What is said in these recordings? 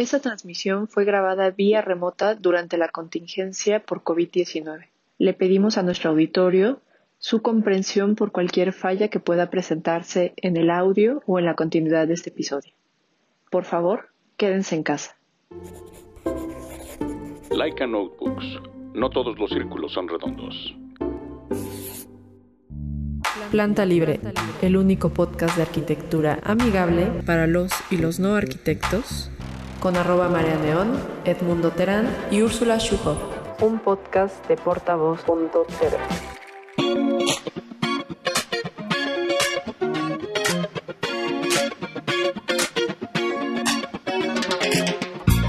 Esta transmisión fue grabada vía remota durante la contingencia por COVID-19. Le pedimos a nuestro auditorio su comprensión por cualquier falla que pueda presentarse en el audio o en la continuidad de este episodio. Por favor, quédense en casa. Laika Notebooks. No todos los círculos son redondos. Planta Libre, el único podcast de arquitectura amigable para los y los no arquitectos, con arroba María Neón, Edmundo Terán y Úrsula Schuhoff. Un podcast de portavoz.tv.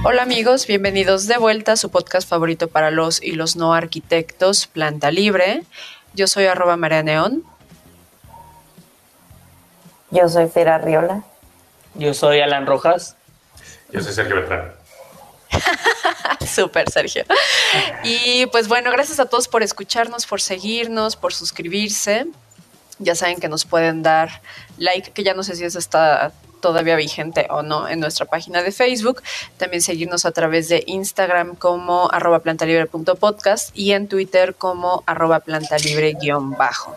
Hola amigos, bienvenidos de vuelta a su podcast favorito para los y los no arquitectos, Planta Libre. Yo soy arroba María Neón. Yo soy Fera Riola. Yo soy Alan Rojas. Yo soy Sergio Beltrán. Súper, Sergio. Y pues bueno, gracias a todos por escucharnos, por seguirnos, por suscribirse. Ya saben que nos pueden dar like, que ya no sé si eso está todavía vigente o no en nuestra página de Facebook. También seguirnos a través de Instagram como arroba plantalibre.podcast y en Twitter como arroba plantalibre-bajo.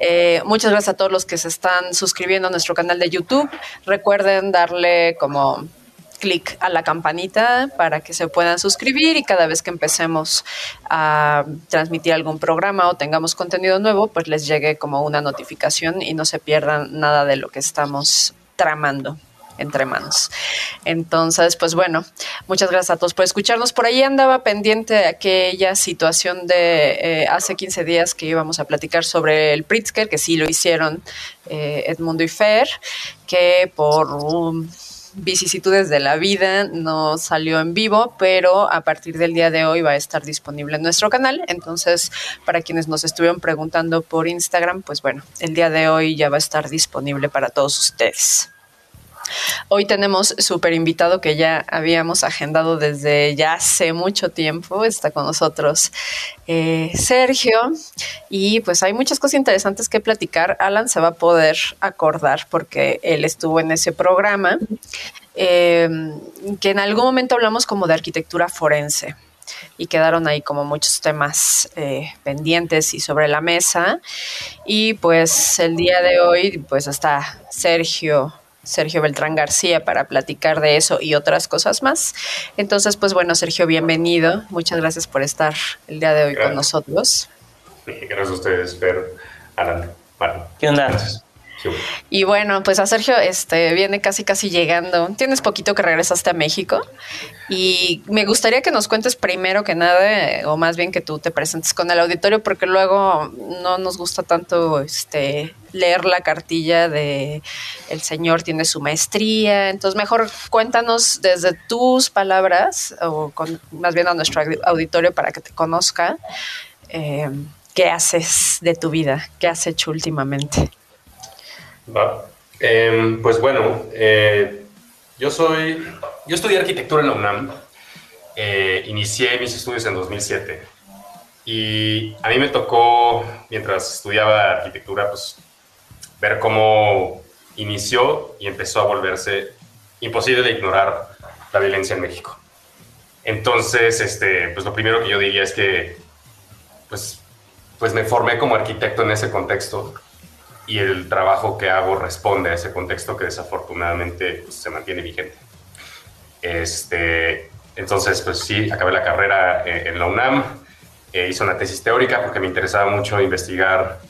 Eh, muchas gracias a todos los que se están suscribiendo a nuestro canal de YouTube. Recuerden darle como clic a la campanita para que se puedan suscribir y cada vez que empecemos a transmitir algún programa o tengamos contenido nuevo, pues les llegue como una notificación y no se pierdan nada de lo que estamos tramando entre manos. Entonces, pues bueno, muchas gracias a todos por escucharnos. Por ahí andaba pendiente de aquella situación de eh, hace 15 días que íbamos a platicar sobre el Pritzker, que sí lo hicieron eh, Edmundo y Fer, que por vicisitudes de la vida no salió en vivo, pero a partir del día de hoy va a estar disponible en nuestro canal. Entonces, para quienes nos estuvieron preguntando por Instagram, pues bueno, el día de hoy ya va a estar disponible para todos ustedes. Hoy tenemos súper invitado que ya habíamos agendado desde ya hace mucho tiempo. Está con nosotros eh, Sergio y pues hay muchas cosas interesantes que platicar. Alan se va a poder acordar porque él estuvo en ese programa em, que en algún momento hablamos como de arquitectura forense y quedaron ahí como muchos temas eh, pendientes y sobre la mesa. Y pues el día de hoy pues está Sergio Sergio Beltrán García para platicar de eso y otras cosas más. Entonces, pues bueno, Sergio, bienvenido. Muchas gracias por estar el día de hoy con nosotros. Gracias a ustedes, Fer, Alan, ¿Qué onda? Y bueno, pues a Sergio este, viene casi casi llegando. Tienes poquito que regresaste a México y me gustaría que nos cuentes primero que nada, eh, o más bien que tú te presentes con el auditorio, porque luego no nos gusta tanto este, leer la cartilla de el señor tiene su maestría. Entonces, mejor cuéntanos desde tus palabras, o con, más bien a nuestro auditorio para que te conozca, eh, qué haces de tu vida, qué has hecho últimamente. Va. Em, pues bueno, eh, yo soy, yo estudié arquitectura en la UNAM, eh, inicié mis estudios en 2007 y a mí me tocó, mientras estudiaba arquitectura, pues ver cómo inició y empezó a volverse imposible de ignorar la violencia en México. Entonces, este, pues lo primero que yo diría es que, pues, pues me formé como arquitecto en ese contexto y el trabajo que hago responde a ese contexto que desafortunadamente pues, se mantiene vigente. Este, entonces, pues sí, acabé la carrera eh, en la UNAM, eh, hice una tesis teórica porque me interesaba mucho investigar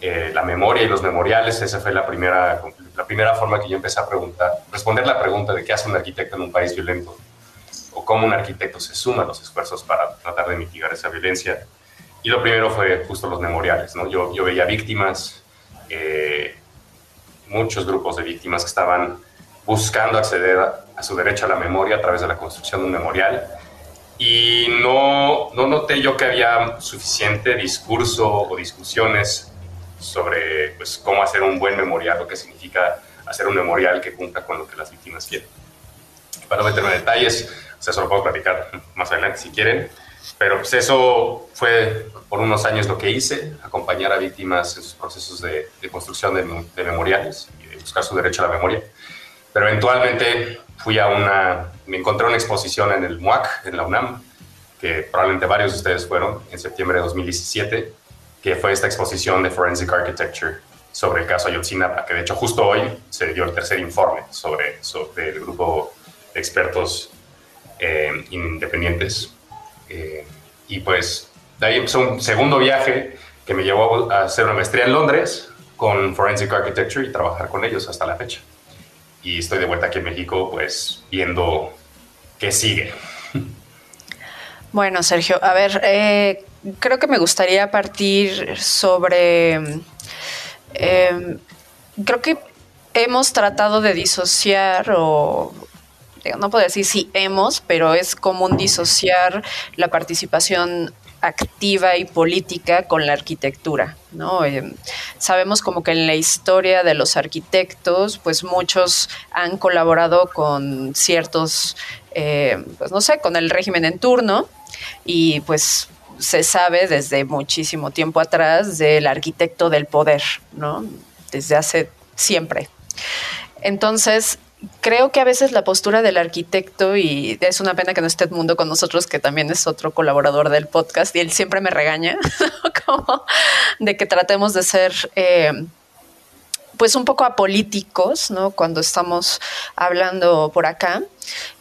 eh, la memoria y los memoriales. Esa fue la primera, la primera forma que yo empecé a preguntar, responder la pregunta de qué hace un arquitecto en un país violento o cómo un arquitecto se suma a los esfuerzos para tratar de mitigar esa violencia. Y lo primero fue justo los memoriales. ¿no? Yo, yo veía víctimas, eh, muchos grupos de víctimas que estaban buscando acceder a, su derecho a la memoria a través de la construcción de un memorial. Y no, no noté yo que había suficiente discurso o discusiones sobre pues, cómo hacer un buen memorial, lo que significa hacer un memorial que cumpla con lo que las víctimas quieren. Para no meterme en detalles, o sea, eso lo puedo platicar más adelante si quieren, pero pues eso fue por unos años lo que hice, acompañar a víctimas en sus procesos de, construcción de, memoriales y de buscar su derecho a la memoria. Pero eventualmente fui a una, me encontré una exposición en el MUAC, en la UNAM, que probablemente varios de ustedes fueron, en septiembre de 2017, que fue esta exposición de Forensic Architecture sobre el caso Ayotzinapa, que de hecho justo hoy se dio el tercer informe sobre, sobre el grupo de expertos eh, independientes. Eh, y pues de ahí empezó un segundo viaje que me llevó a hacer una maestría en Londres con Forensic Architecture y trabajar con ellos hasta la fecha. Y estoy de vuelta aquí en México, pues viendo qué sigue. Bueno, Sergio, a ver, eh, creo que me gustaría partir sobre... Em, creo que hemos tratado de disociar o no puedo decir si hemos, pero es común disociar la participación activa y política con la arquitectura, ¿no? Eh, sabemos como que en la historia de los arquitectos, pues muchos han colaborado con ciertos, eh, pues no sé, con el régimen en turno y pues se sabe desde muchísimo tiempo atrás del arquitecto del poder, ¿no? Desde hace siempre. Entonces, creo que a veces la postura del arquitecto, y es una pena que no esté Edmundo con nosotros, que también es otro colaborador del podcast, y él siempre me regaña, como de que tratemos de ser... Eh, pues un poco apolíticos, ¿no? Cuando estamos hablando por acá,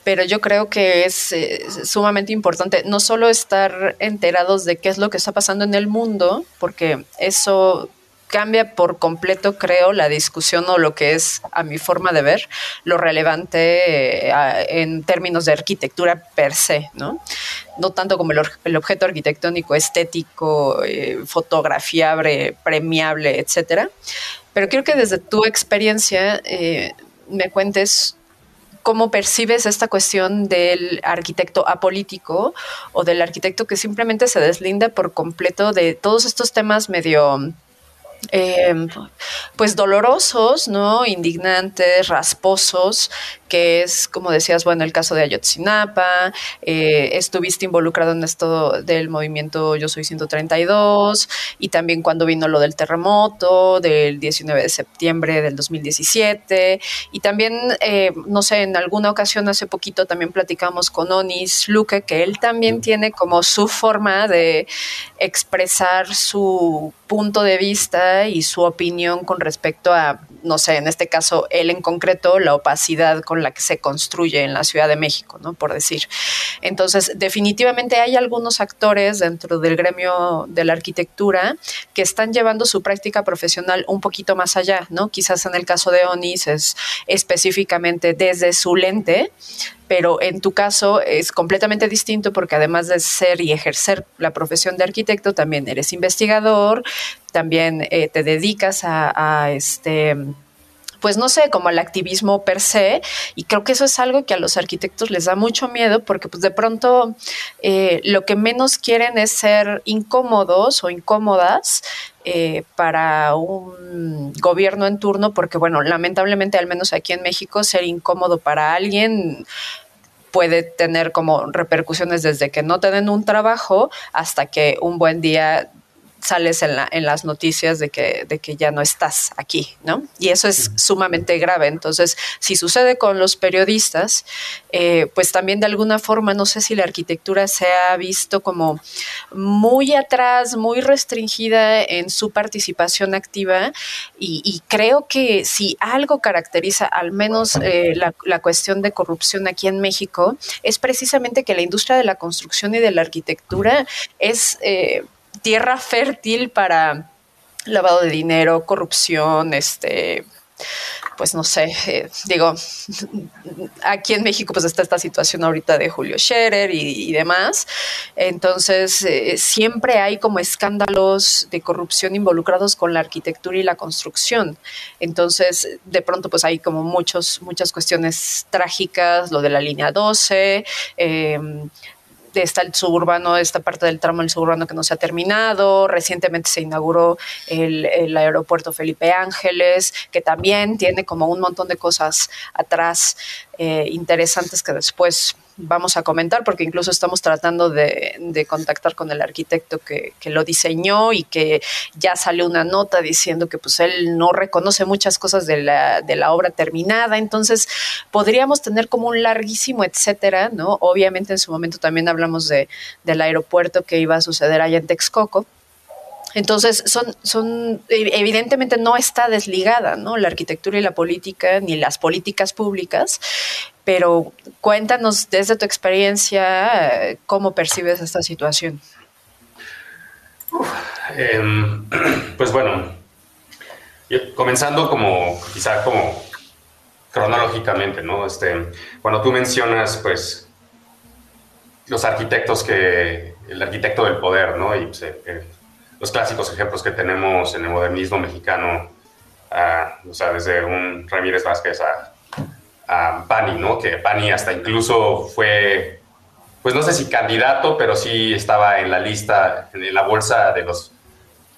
pero yo creo que es eh, sumamente importante no solo estar enterados de qué es lo que está pasando en el mundo, porque eso cambia por completo, creo, la discusión o lo que es, a mi forma de ver, lo relevante eh, en términos de arquitectura per se, ¿no? No tanto como el, objeto arquitectónico estético, eh, fotografiable, premiable, etcétera. Pero quiero que desde tu experiencia eh, me cuentes cómo percibes esta cuestión del arquitecto apolítico o del arquitecto que simplemente se deslinda por completo de todos estos temas medio Em, pues dolorosos, ¿no? Indignantes, rasposos, que es, como decías, bueno, el caso de Ayotzinapa, eh, estuviste involucrado en esto del movimiento Yo Soy 132, y también cuando vino lo del terremoto del 19 de septiembre del 2017, y también, eh, no sé, en alguna ocasión hace poquito también platicamos con Onis Luque, que él también tiene como su forma de expresar su punto de vista y su opinión con respecto a, no sé, en este caso, él en concreto, la opacidad con la que se construye en la Ciudad de México, ¿no? Por decir. Entonces, definitivamente hay algunos actores dentro del gremio de la arquitectura que están llevando su práctica profesional un poquito más allá, ¿no? Quizás en el caso de Onis es específicamente desde su lente, pero en tu caso es completamente distinto porque además de ser y ejercer la profesión de arquitecto, también eres investigador, también eh, te dedicas a, este pues no sé, como al activismo per se, y creo que eso es algo que a los arquitectos les da mucho miedo porque pues de pronto eh, lo que menos quieren es ser incómodos o incómodas eh, para un gobierno en turno, porque bueno, lamentablemente al menos aquí en México ser incómodo para alguien puede tener como repercusiones desde que no te den un trabajo hasta que un buen día sales en, la, en las noticias de que, de que ya no estás aquí, ¿no? Y eso es sumamente grave. Entonces, si sucede con los periodistas, eh, pues también de alguna forma, no sé si la arquitectura se ha visto como muy atrás, muy restringida en su participación activa y, creo que si algo caracteriza al menos eh, la, la cuestión de corrupción aquí en México, es precisamente que la industria de la construcción y de la arquitectura es... Eh, tierra fértil para lavado de dinero, corrupción, este, pues no sé, eh, digo, aquí en México pues está esta situación ahorita de Julio Scherer y, demás, entonces eh, siempre hay como escándalos de corrupción involucrados con la arquitectura y la construcción, entonces de pronto pues hay como muchos, muchas cuestiones trágicas, lo de la línea 12, está el suburbano, esta parte del tramo del suburbano que no se ha terminado. Recientemente se inauguró el, el aeropuerto Felipe Ángeles, que también tiene como un montón de cosas atrás eh, interesantes que después vamos a comentar, porque incluso estamos tratando de, contactar con el arquitecto que, lo diseñó y que ya salió una nota diciendo que pues él no reconoce muchas cosas de la, de la obra terminada, entonces podríamos tener como un larguísimo etcétera, ¿no? Obviamente en su momento también hablamos de, del aeropuerto que iba a suceder allá en Texcoco, entonces, son, son, evidentemente no está desligada, ¿no? La arquitectura y la política, ni las políticas públicas, pero cuéntanos desde tu experiencia cómo percibes esta situación. Em, pues bueno, comenzando como, quizá como cronológicamente, ¿no? Este, cuando tú mencionas, pues, los arquitectos que, el arquitecto del poder, ¿no? Y pues, los clásicos ejemplos que tenemos en el modernismo mexicano, o sea, desde un Ramírez Vázquez a, Pani, ¿no? Que Pani hasta incluso fue, pues no sé si candidato, pero sí estaba en la lista, en la bolsa de los,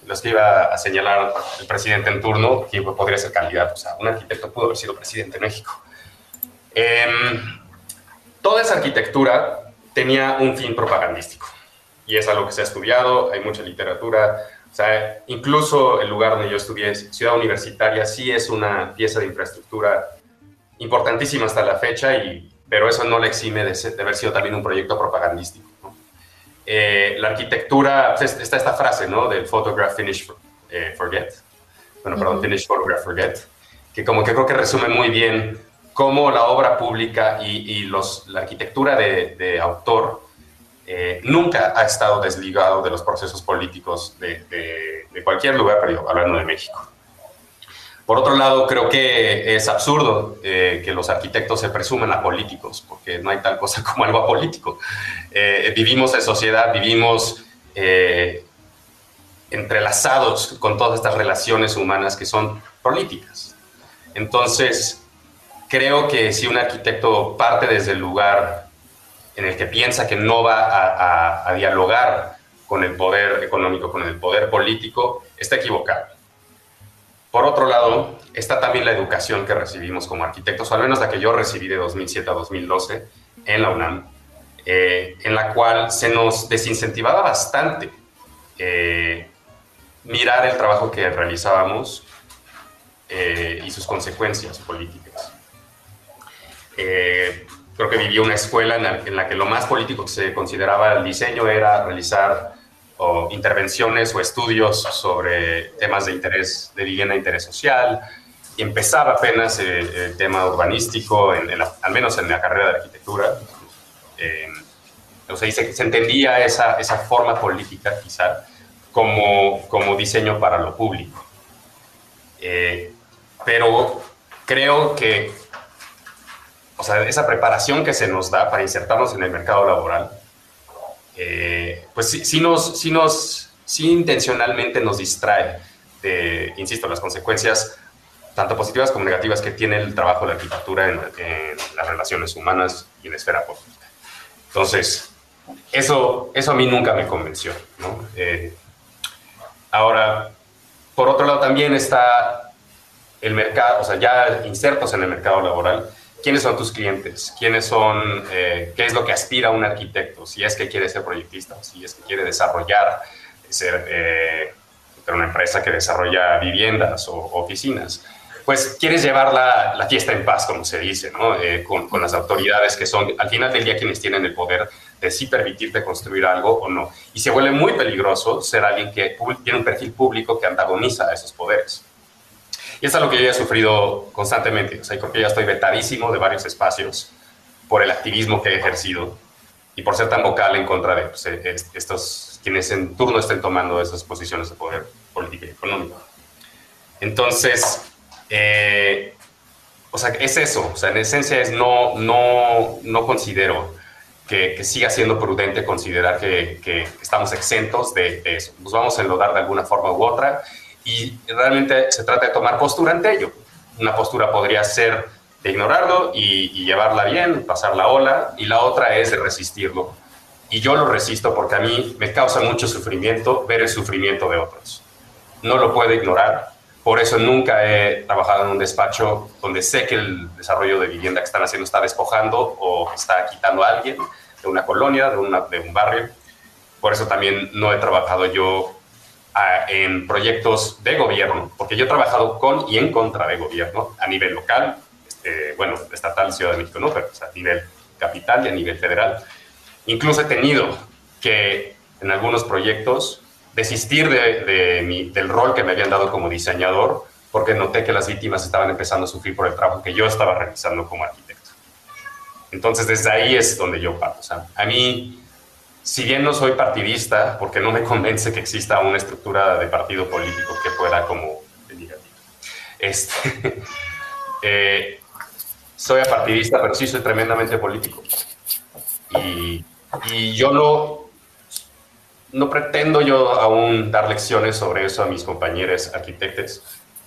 los que iba a señalar el presidente en turno, que podría ser candidato. O sea, un arquitecto pudo haber sido presidente de México. Em, toda esa arquitectura tenía un fin propagandístico y es algo que se ha estudiado, hay mucha literatura. O sea, incluso el lugar donde yo estudié, Ciudad Universitaria, sí es una pieza de infraestructura importantísima hasta la fecha, y, pero eso no le exime de, haber sido también un proyecto propagandístico. Eh, la arquitectura, pues, está esta frase, ¿no? Del photograph, finish, eh, forget. Bueno, perdón, finish, photograph, forget. Que como que creo que resume muy bien cómo la obra pública y, y los, la arquitectura de, de autor eh, nunca ha estado desligado de los procesos políticos de, cualquier lugar, pero hablando de México. Por otro lado, creo que es absurdo eh, que los arquitectos se presuman a políticos, porque no hay tal cosa como algo apolítico. Eh, vivimos en sociedad, vivimos entrelazados con todas estas relaciones humanas que son políticas. Entonces, creo que si un arquitecto parte desde el lugar en el que piensa que no va a, dialogar con el poder económico, con el poder político, está equivocado. Por otro lado, está también la educación que recibimos como arquitectos, o al menos la que yo recibí de 2007 a 2012 en la UNAM, eh, en la cual se nos desincentivaba bastante eh, mirar el trabajo que realizábamos eh, y sus consecuencias políticas. Creo que viví una escuela en la, que lo más político que se consideraba el diseño era realizar intervenciones o estudios sobre temas de interés de vivienda de interés social y empezaba apenas el, tema urbanístico, en, al menos en la carrera de arquitectura. Eh, o sea, se, se, entendía esa, esa forma política quizá como, como diseño para lo público. Eh, pero creo que o sea, esa preparación que se nos da para insertarnos en el mercado laboral, eh, pues sí, nos, sí, nos, sí intencionalmente nos distrae de, insisto, las consecuencias tanto positivas como negativas que tiene el trabajo de arquitectura en, las relaciones humanas y en la esfera pública. Entonces, eso, eso a mí nunca me convenció. Eh, ahora, por otro lado, también está el mercado, o sea, ya insertos en el mercado laboral, quiénes son tus clientes, quiénes son, eh, qué es lo que aspira un arquitecto, si es que quiere ser proyectista, si es que quiere desarrollar, ser eh, una empresa que desarrolla viviendas o oficinas. Pues quieres llevar la, la fiesta en paz, como se dice, ¿no? Eh, con, con, las autoridades que son al final del día quienes tienen el poder de sí permitirte construir algo o no. Y se vuelve muy peligroso ser alguien que tiene un perfil público que antagoniza a esos poderes. Y es algo que yo he sufrido constantemente. O sea, creo que ya estoy vetadísimo de varios espacios por el activismo que he ejercido y por ser tan vocal en contra de pues, eh, estos quienes en turno estén tomando esas posiciones de poder político y económico. Entonces, eh, o sea, es eso. O sea, en esencia es no, no, no considero que, siga siendo prudente considerar que, que estamos exentos de, de, eso. Nos vamos a enlodar de alguna forma u otra y realmente se trata de tomar postura ante ello. Una postura podría ser de ignorarlo y, llevarla bien, pasar la ola, y la otra es de resistirlo y yo lo resisto porque a mí me causa mucho sufrimiento ver el sufrimiento de otros. No lo puedo ignorar. Por eso nunca he trabajado en un despacho donde sé que el desarrollo de vivienda que están haciendo está despojando o está quitando a alguien de una colonia, de, una, de un barrio. Por eso también no he trabajado yo en proyectos de gobierno, porque yo he trabajado con y en contra de gobierno a nivel local, este, bueno, estatal, Ciudad de México, no, pero a nivel capital y a nivel federal. Incluso he tenido que en algunos proyectos desistir de, del rol que me habían dado como diseñador porque noté que las víctimas estaban empezando a sufrir por el trabajo que yo estaba realizando como arquitecto. Entonces, desde ahí es donde yo parto. O sea, a mí, si bien no soy partidista, porque no me convence que exista una estructura de partido político que pueda como... Este, eh, soy apartidista, pero sí soy tremendamente político. Y y yo no, no pretendo yo aún dar lecciones sobre eso a mis compañeros arquitectos,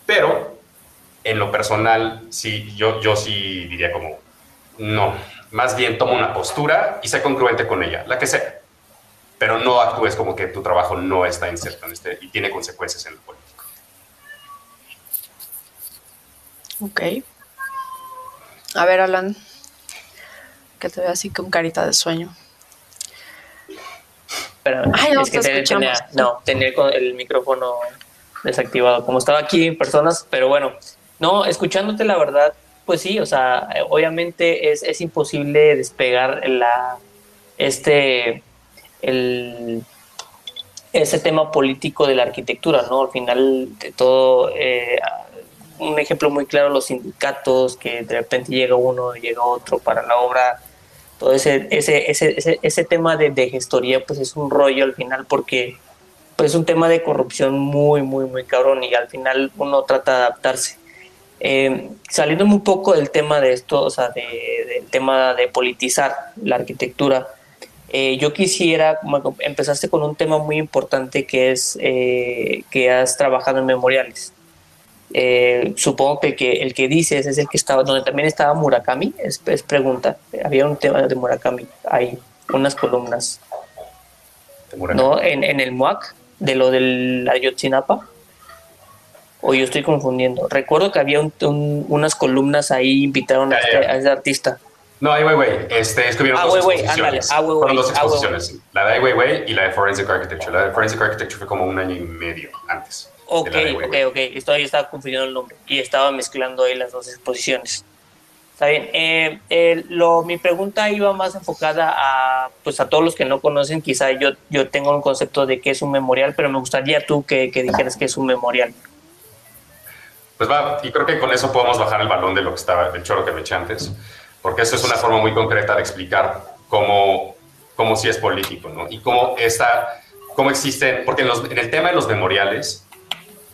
pero en lo personal, sí, yo, yo sí diría como, no, más bien toma una postura y sé congruente con ella, la que sea, pero no actúes como que tu trabajo no está inserto en este y tiene consecuencias en lo político. Ok. A ver, Alan, que te veo así con carita de sueño. Pero es que tenía, no, tenía el micrófono desactivado, como estaba aquí en personas, pero bueno, no, escuchándote la verdad, pues sí, o sea, obviamente es, es imposible despegar la, este, el, ese tema político de la arquitectura, ¿no? Al final de todo, eh, un ejemplo muy claro, los sindicatos, que de repente llega uno, llega otro para la obra, todo ese, ese, ese, ese, tema de, de, gestoría, pues es un rollo al final porque pues es un tema de corrupción muy, muy, muy cabrón y al final uno trata de adaptarse. Eh, saliendo un poco del tema de esto, o sea, de, del tema de politizar la arquitectura, eh, yo quisiera, empezaste con un tema muy importante que es eh, que has trabajado en memoriales. Eh, supongo que el, que el que dices es el que estaba, donde también estaba Murakami, es, pregunta. Había un tema de Murakami, hay unas columnas. ¿No? En, en, el MUAC, de lo del Ayotzinapa. O yo estoy confundiendo. Recuerdo que había unas columnas ahí, invitaron a, este, a, ese artista. No, Ai Weiwei. Este, estuvieron ah, dos exposiciones. Ah, Fueron dos exposiciones. La de Ai Weiwei y la de Forensic Architecture. La de Forensic Architecture fue como un año y medio antes. Ok, ok, ok. Estoy, estaba confundiendo el nombre y estaba mezclando ahí las dos exposiciones. Está bien. Eh, eh, lo, mi pregunta iba más enfocada a, pues a todos los que no conocen. Quizá yo, yo tengo un concepto de qué es un memorial, pero me gustaría tú que, que dijeras qué es un memorial. Pues va, y creo que con eso podemos bajar el balón de lo que estaba, del choro que me eché antes, porque eso es una forma muy concreta de explicar cómo, cómo sí es político, ¿no? Y cómo, esta, cómo existen, porque en, los, en el tema de los memoriales,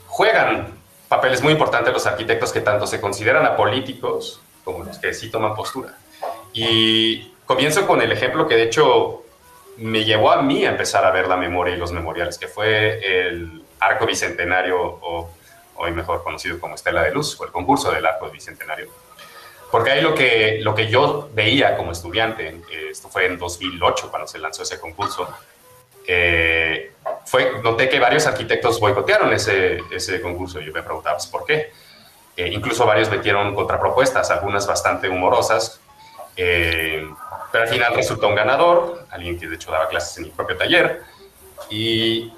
juegan papeles muy importantes los arquitectos que tanto se consideran apolíticos como los que sí toman postura. Y comienzo con el ejemplo que de hecho me llevó a mí a empezar a ver la memoria y los memoriales, que fue el Arco Bicentenario, o hoy mejor conocido como Estela de Luz, o el concurso del Arco Bicentenario. Porque ahí lo que, lo que yo veía como estudiante, esto fue en 2008 cuando se lanzó ese concurso, eh, fue, noté que varios arquitectos boicotearon ese, ese concurso. Yo me preguntaba, pues, ¿por qué? Eh, incluso varios metieron contrapropuestas, algunas bastante humorosas, eh, pero al final resultó un ganador, alguien que de hecho daba clases en mi propio taller. Y,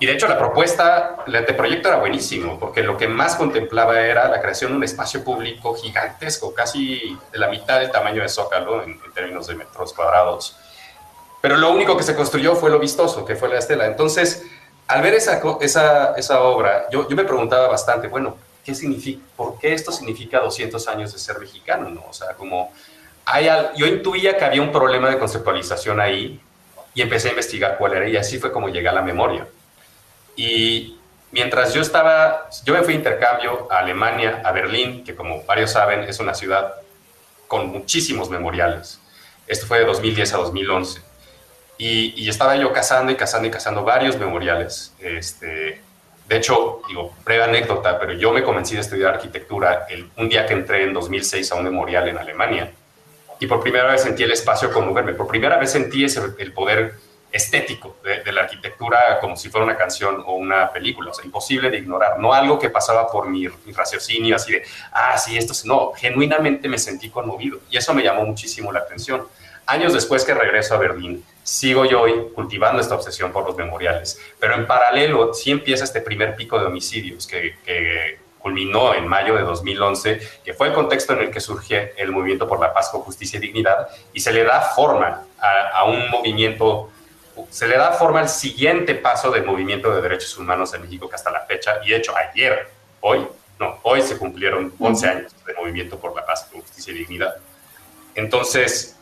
y de hecho la propuesta, el anteproyecto era buenísimo, porque lo que más contemplaba era la creación de un espacio público gigantesco, casi de la mitad del tamaño de Zócalo en, en términos de metros cuadrados pero lo único que se construyó fue lo vistoso, que fue la estela. Entonces, al ver esa, esa, esa obra, yo, yo, me preguntaba bastante, bueno, ¿qué significa, ¿por qué esto significa 200 años de ser mexicano? ¿no? O sea, como hay yo intuía que había un problema de conceptualización ahí y empecé a investigar cuál era y así fue como llegué a la memoria. Y mientras yo estaba, yo me fui a intercambio a Alemania, a Berlín, que como varios saben es una ciudad con muchísimos memoriales. Esto fue de 2010 a 2011. Y, estaba yo cazando y cazando y cazando varios memoriales. Este, de hecho, digo, breve anécdota, pero yo me convencí de estudiar arquitectura el, un día que entré en 2006 a un memorial en Alemania. y por primera vez sentí el espacio como verme. Por primera vez sentí ese, el poder estético de, la arquitectura como si fuera una canción o una película, o sea, imposible de ignorar, no algo que pasaba por mi, raciocinio así de, ah, sí, esto es, no, genuinamente me sentí conmovido y eso me llamó muchísimo la atención. Años después que regreso a Berlín, sigo yo hoy cultivando esta obsesión por los memoriales, pero en paralelo sí empieza este primer pico de homicidios que, culminó en mayo de 2011, que fue el contexto en el que surge el movimiento por la paz con justicia y dignidad, y se le da forma a un movimiento se le da forma al siguiente paso del movimiento de derechos humanos en México que hasta la fecha, y de hecho ayer, hoy, no, hoy se cumplieron 11 años de movimiento por la paz, justicia y dignidad. Entonces,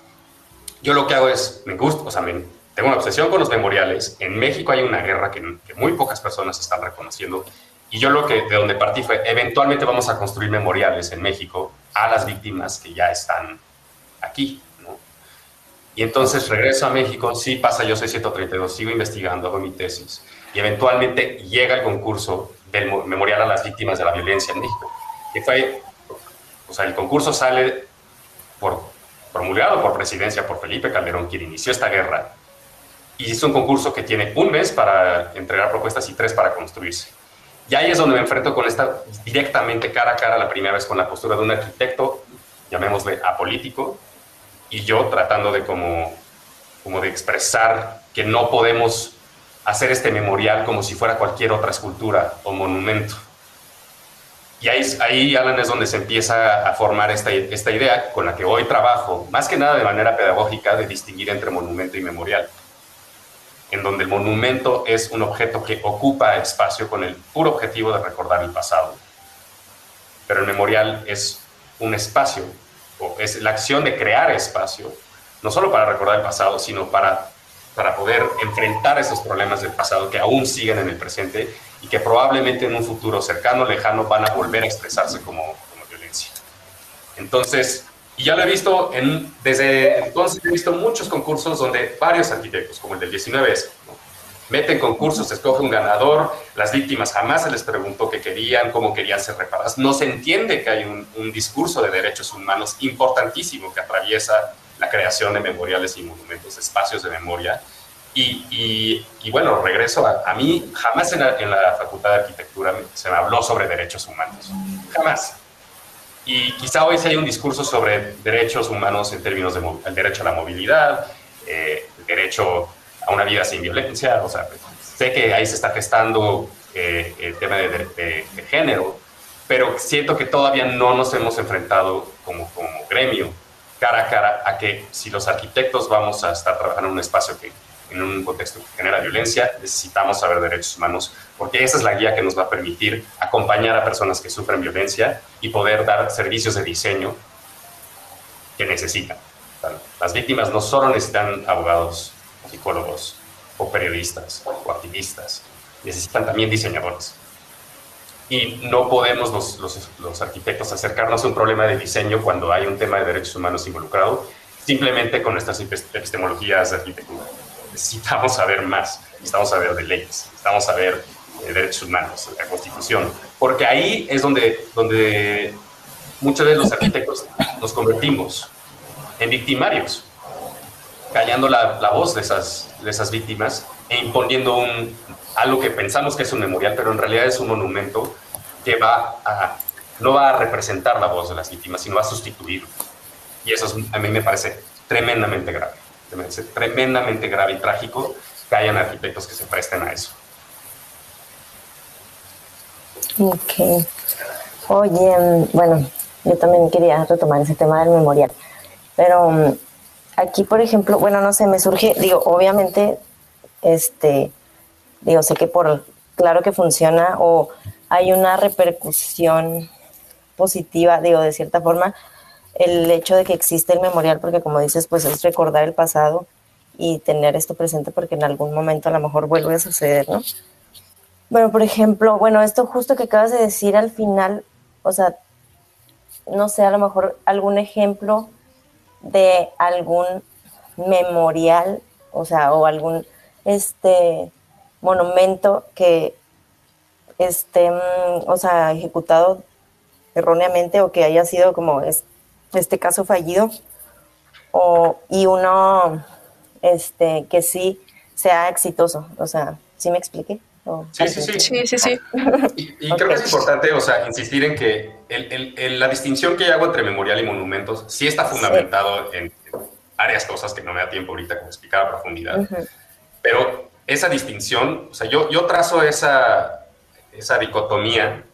yo lo que hago es, me gusta, o sea, tengo una obsesión con los memoriales. En México hay una guerra que, que, muy pocas personas están reconociendo. Y yo lo que de donde partí fue, eventualmente vamos a construir memoriales en México a las víctimas que ya están aquí. Y entonces regreso a México, sí pasa yo soy 132, sigo investigando, hago mi tesis. Y eventualmente llega el concurso del Memorial a las Víctimas de la Violencia en México. Que fue, o sea, el concurso sale por, promulgado por presidencia, por Felipe Calderón, quien inició esta guerra. Y es un concurso que tiene un mes para entregar propuestas y tres para construirse. Y ahí es donde me enfrento con esta directamente cara a cara la primera vez con la postura de un arquitecto, llamémosle apolítico, y yo tratando de como, como de expresar que no podemos hacer este memorial como si fuera cualquier otra escultura o monumento. Y ahí, ahí Alan, es donde se empieza a formar esta, esta idea con la que hoy trabajo, más que nada de manera pedagógica, de distinguir entre monumento y memorial, en donde el monumento es un objeto que ocupa espacio con el puro objetivo de recordar el pasado, pero el memorial es un espacio es la acción de crear espacio, no solo para recordar el pasado, sino para, para poder enfrentar esos problemas del pasado que aún siguen en el presente y que probablemente en un futuro cercano, lejano, van a volver a expresarse como, como violencia. Entonces, y ya lo he visto, en, desde entonces he visto muchos concursos donde varios arquitectos, como el del 19, meten concursos, escoge un ganador, las víctimas jamás se les preguntó qué querían, cómo querían ser reparadas. No se entiende que hay un, discurso de derechos humanos importantísimo que atraviesa la creación de memoriales y monumentos, espacios de memoria. Y, bueno, regreso a, mí, jamás en la, Facultad de Arquitectura se me habló sobre derechos humanos, jamás. Y quizá hoy sí hay un discurso sobre derechos humanos en términos del derecho a la movilidad, eh, el derecho a una vida sin violencia. O sea, sé que ahí se está gestando eh, el tema de, género, pero siento que todavía no nos hemos enfrentado como, como gremio cara a cara a que si los arquitectos vamos a estar trabajando en un espacio que en un contexto que genera violencia, necesitamos saber derechos humanos, porque esa es la guía que nos va a permitir acompañar a personas que sufren violencia y poder dar servicios de diseño que necesitan. Las víctimas no solo necesitan abogados psicólogos o periodistas o activistas, necesitan también diseñadores. Y no podemos los, los, los, arquitectos acercarnos a un problema de diseño cuando hay un tema de derechos humanos involucrado, simplemente con nuestras epistemologías de arquitectura. Necesitamos saber más, necesitamos saber de leyes, necesitamos saber de derechos humanos, de la constitución, porque ahí es donde, donde muchos de los arquitectos nos convertimos en victimarios callando la, voz de esas, de esas víctimas e imponiendo un, algo que pensamos que es un memorial, pero en realidad es un monumento que va a, no va a representar la voz de las víctimas, sino a sustituir. Y eso a mí me parece tremendamente grave, me parece tremendamente grave y trágico que hayan arquitectos que se presten a eso. Ok. Oye, bueno, yo también quería retomar ese tema del memorial, pero aquí, por ejemplo, bueno, no sé, me surge, digo, obviamente, este, digo, sé que por, claro que funciona o hay una repercusión positiva, digo, de cierta forma, el hecho de que existe el memorial, porque como dices, pues es recordar el pasado y tener esto presente porque en algún momento a lo mejor vuelve a suceder, ¿no? Bueno, por ejemplo, bueno, esto justo que acabas de decir al final, o sea, no sé, a lo mejor algún ejemplo de algún memorial, o sea, o algún este monumento que esté, mm, o sea, ejecutado erróneamente o que haya sido como es, este caso fallido. o, y uno este, que sí sea exitoso. O sea, ¿sí me expliqué? sí, sí, sí, sí, sí, sí. Y, creo que es importante, o sea, insistir en que la distinción que yo hago entre memorial y monumentos sí está fundamentado en, varias cosas que no me da tiempo ahorita como explicar a profundidad. Pero esa distinción, o sea, yo, yo trazo esa, esa dicotomía,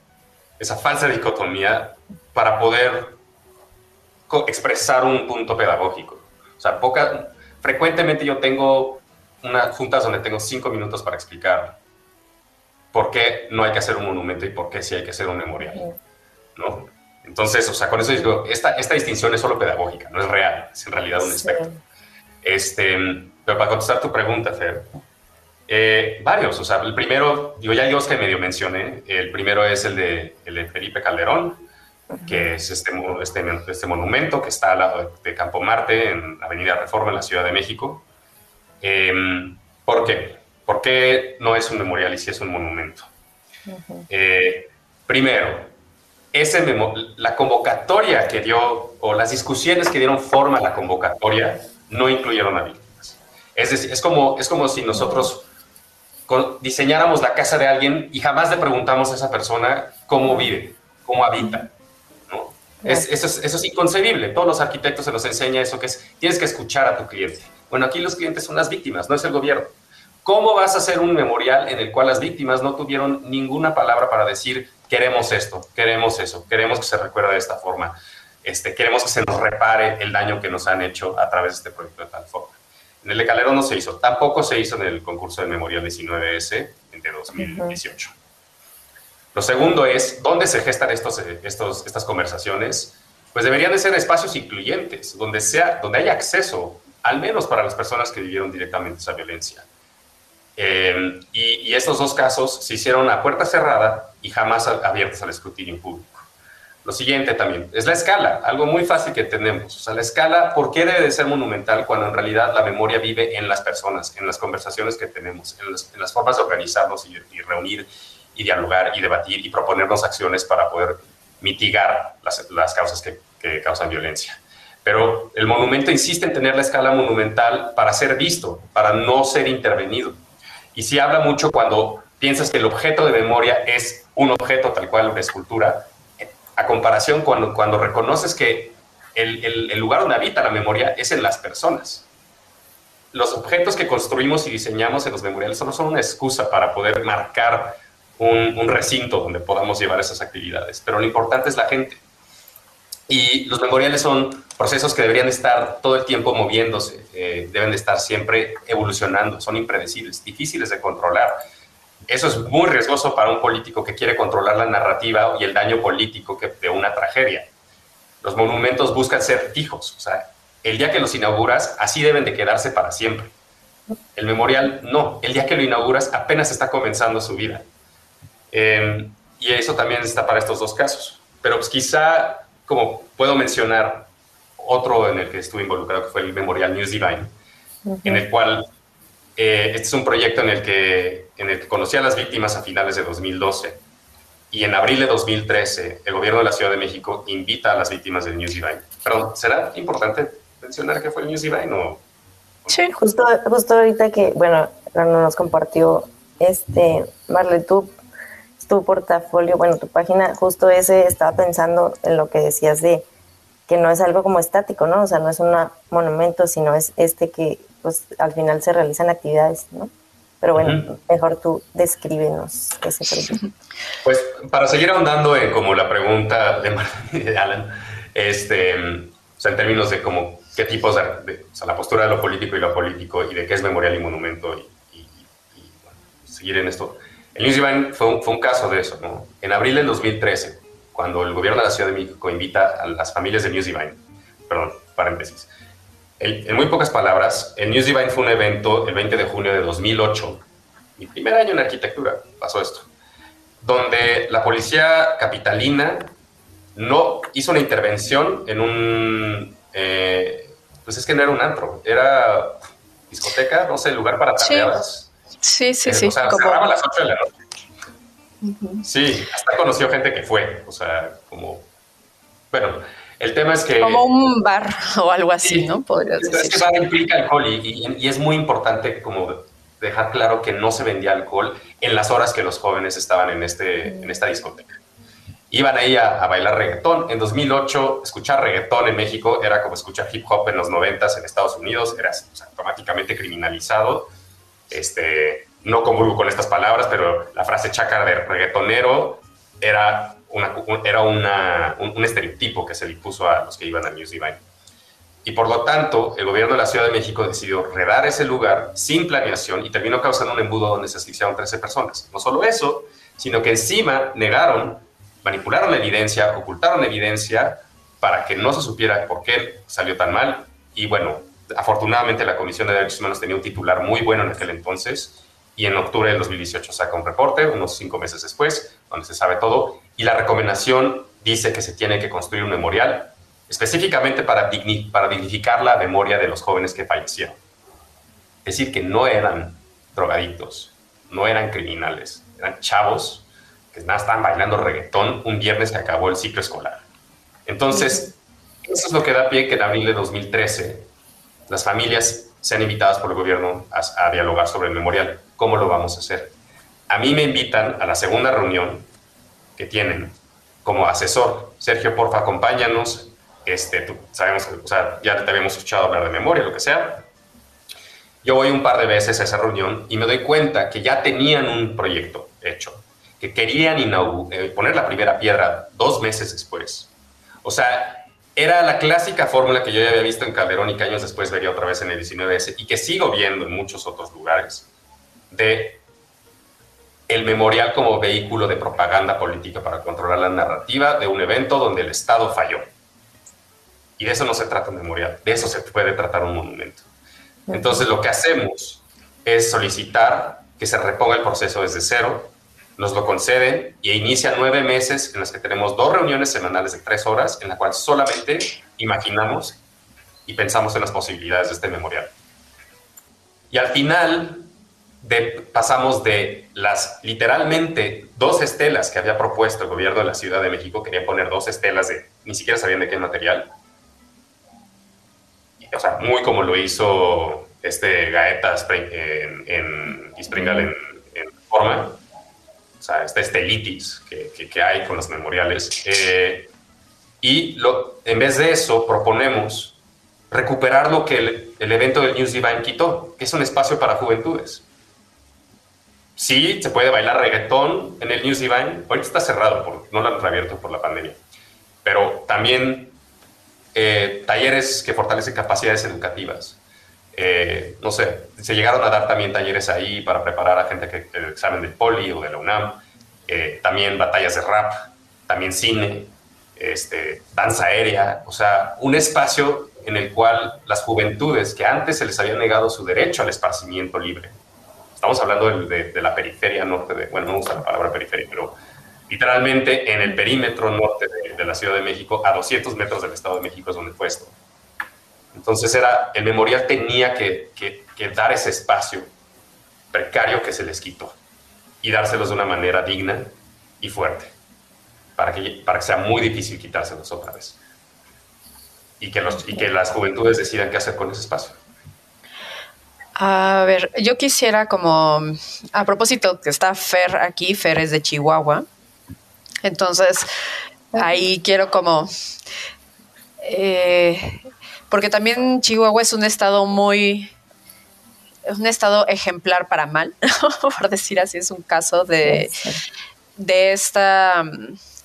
esa falsa dicotomía, para poder expresar un punto pedagógico. O sea, poca, frecuentemente yo tengo unas juntas donde tengo cinco minutos para explicar por qué no hay que hacer un monumento y por qué sí hay que hacer un memorial. ¿No? Entonces, o sea, con eso digo, esta, esta distinción es solo pedagógica, no es real, es en realidad un espectro. Este, pero para contestar tu pregunta, Fer, eh, varios, o sea, el primero, digo, ya hay dos que medio mencioné, el primero es el de, el de Felipe Calderón, que es este, este, este, monumento que está al lado de Campo Marte, en Avenida Reforma, en la Ciudad de México. Em, ¿Por qué? ¿Por qué no es un memorial y si es un monumento? Eh, primero, ese la convocatoria que dio, o las discusiones que dieron forma a la convocatoria, no incluyeron a víctimas. Es decir, es como, es como si nosotros diseñáramos la casa de alguien y jamás le preguntamos a esa persona cómo vive, cómo habita. eso, es, eso es inconcebible. Todos los arquitectos se nos enseña eso, que es, tienes que escuchar a tu cliente. Bueno, aquí los clientes son las víctimas, no es el gobierno. ¿Cómo vas a hacer un memorial en el cual las víctimas no tuvieron ninguna palabra para decir queremos esto, queremos eso, queremos que se recuerde de esta forma, este, queremos que se nos repare el daño que nos han hecho a través de este proyecto de tal forma? En el de Calero no se hizo, tampoco se hizo en el concurso del Memorial 19S de 2018. Lo segundo es, ¿dónde se gestan estos, estos, estas conversaciones? Pues deberían de ser espacios incluyentes, donde, sea, donde haya acceso, al menos para las personas que vivieron directamente esa violencia eh, y, estos dos casos se hicieron a puerta cerrada y jamás abiertos al escrutinio público. Lo siguiente también es la escala, algo muy fácil que tenemos. O sea, la escala, ¿por qué debe de ser monumental cuando en realidad la memoria vive en las personas, en las conversaciones que tenemos, en, las formas de organizarnos y, reunir y dialogar y debatir y proponernos acciones para poder mitigar las, causas que, que causan violencia? Pero el monumento insiste en tener la escala monumental para ser visto, para no ser intervenido. Y sí habla mucho cuando piensas que el objeto de memoria es un objeto tal cual, una escultura, a comparación cuando, cuando reconoces que el, el, lugar donde habita la memoria es en las personas. Los objetos que construimos y diseñamos en los memoriales solo son una excusa para poder marcar un, un recinto donde podamos llevar esas actividades, pero lo importante es la gente. Y los memoriales son procesos que deberían estar todo el tiempo moviéndose, eh, deben de estar siempre evolucionando, son impredecibles, difíciles de controlar. Eso es muy riesgoso para un político que quiere controlar la narrativa y el daño político que, de una tragedia. Los monumentos buscan ser fijos, o sea, el día que los inauguras, así deben de quedarse para siempre. El memorial, no, el día que lo inauguras apenas está comenzando su vida. Em, y eso también está para estos dos casos. Pero pues quizá como puedo mencionar otro en el que estuve involucrado, que fue el Memorial News Divine, en el cual eh, este es un proyecto en el, que, en el que conocí a las víctimas a finales de 2012 y en abril de 2013 el gobierno de la Ciudad de México invita a las víctimas del News Divine. Perdón, ¿será importante mencionar que fue el News Divine o...? Sí, justo, justo ahorita que, bueno, nos compartió este, Marle, tú tu portafolio, bueno, tu página, justo ese estaba pensando en lo que decías de que no es algo como estático, ¿no? O sea, no es un monumento, sino es este que pues al final se realizan actividades, ¿no? Pero bueno, mejor tú descríbenos ese proyecto. Pues para seguir ahondando en como la pregunta de, Alan, este, o sea, en términos de como qué tipos de, o sea, la postura de lo político y lo político y de qué es memorial y monumento y, seguir en esto. El News Divine fue un, fue un caso de eso, ¿no? En abril del 2013, cuando el gobierno de la Ciudad de México invita a las familias de News Divine, perdón, paréntesis, en muy pocas palabras, el News Divine fue un evento el 20 de junio de 2008, mi primer año en arquitectura, pasó esto, donde la policía capitalina no hizo una intervención en un, eh, pues es que no era un antro, era discoteca, no sé, lugar para tardeadas. Sí, sí, sí. O sea, cerraba a las 8 de la noche. Sí, hasta conoció gente que fue, o sea, como... Bueno, El tema es que... Como un bar o algo así, ¿no? Podrías decir. Es que bar implica alcohol y, y, es muy importante como dejar claro que no se vendía alcohol en las horas que los jóvenes estaban en, este, en esta discoteca. Iban ahí a, a bailar reggaetón. En 2008, escuchar reggaetón en México era como escuchar hip hop en los 90 en Estados Unidos, era automáticamente criminalizado. Este, no convulgo con estas palabras, pero la frase chácara de reggaetonero era, una, era una, un, estereotipo que se le puso a los que iban al News Divine. Y por lo tanto, el gobierno de la Ciudad de México decidió redar ese lugar sin planeación y terminó causando un embudo donde se asfixiaron 13 personas. No solo eso, sino que encima negaron, manipularon evidencia, ocultaron evidencia para que no se supiera por qué salió tan mal. Y bueno, afortunadamente la Comisión de Derechos Humanos tenía un titular muy bueno en aquel entonces y en octubre de 2018 saca un reporte, unos cinco meses después, donde se sabe todo, y la recomendación dice que se tiene que construir un memorial específicamente para, para dignificar la memoria de los jóvenes que fallecieron. Es decir, que no eran drogadictos, no eran criminales, eran chavos que nada estaban bailando reggaetón un viernes que acabó el ciclo escolar. Entonces, eso es lo que da pie que en abril de 2013 las familias sean invitadas por el gobierno a, dialogar sobre el memorial. ¿Cómo lo vamos a hacer? A mí me invitan a la segunda reunión que tienen como asesor. Sergio, porfa, acompáñanos. Este, tú, sabemos, o sea, ya te habíamos escuchado hablar de memoria, lo que sea. Yo voy un par de veces a esa reunión y me doy cuenta que ya tenían un proyecto hecho, que querían eh, poner la primera piedra dos meses después. O sea, era la clásica fórmula que yo ya había visto en Calderón y que años después vería otra vez en el 19S y que sigo viendo en muchos otros lugares de el memorial como vehículo de propaganda política para controlar la narrativa de un evento donde el Estado falló. Y de eso no se trata un memorial, de eso se puede tratar un monumento. Entonces lo que hacemos es solicitar que se reponga el proceso desde cero, nos lo conceden y inicia nueve meses en los que tenemos dos reuniones semanales de tres horas en la cual solamente imaginamos y pensamos en las posibilidades de este memorial. Y al final pasamos de las literalmente dos estelas que había propuesto el gobierno de la Ciudad de México, quería poner dos estelas de, ni siquiera sabían de qué material, o sea, muy como lo hizo este Gaeta en, en, en, forma, o sea, esta estelitis que, que, hay con los memoriales. Eh, y lo, en vez de eso, proponemos recuperar lo que el, el evento del News Divine quitó, que es un espacio para juventudes Sí, se puede bailar reggaetón en el News Divine. Ahorita está cerrado, por, no lo han reabierto por la pandemia. Pero también eh, talleres que fortalecen capacidades educativas. Eh, no sé, se llegaron a dar también talleres ahí para preparar a gente que el examen del poli o de la UNAM. Eh, también batallas de rap, también cine, este, danza aérea. O sea, un espacio en el cual las juventudes que antes se les había negado su derecho al esparcimiento libre estamos hablando de, la periferia norte de, bueno, no usa la palabra periferia, pero literalmente en el perímetro norte de, la Ciudad de México, a 200 metros del Estado de México es donde fue esto. Entonces era, el memorial tenía que, dar ese espacio precario que se les quitó y dárselos de una manera digna y fuerte, para que, para que sea muy difícil quitárselos otra vez. Y que, los, y que las juventudes decidan qué hacer con ese espacio. A ver, yo quisiera como, a propósito que está Fer aquí, Fer es de Chihuahua, entonces ahí quiero como, eh, porque también Chihuahua es un estado muy, es un estado ejemplar para mal, por decir así, es un caso de, de esta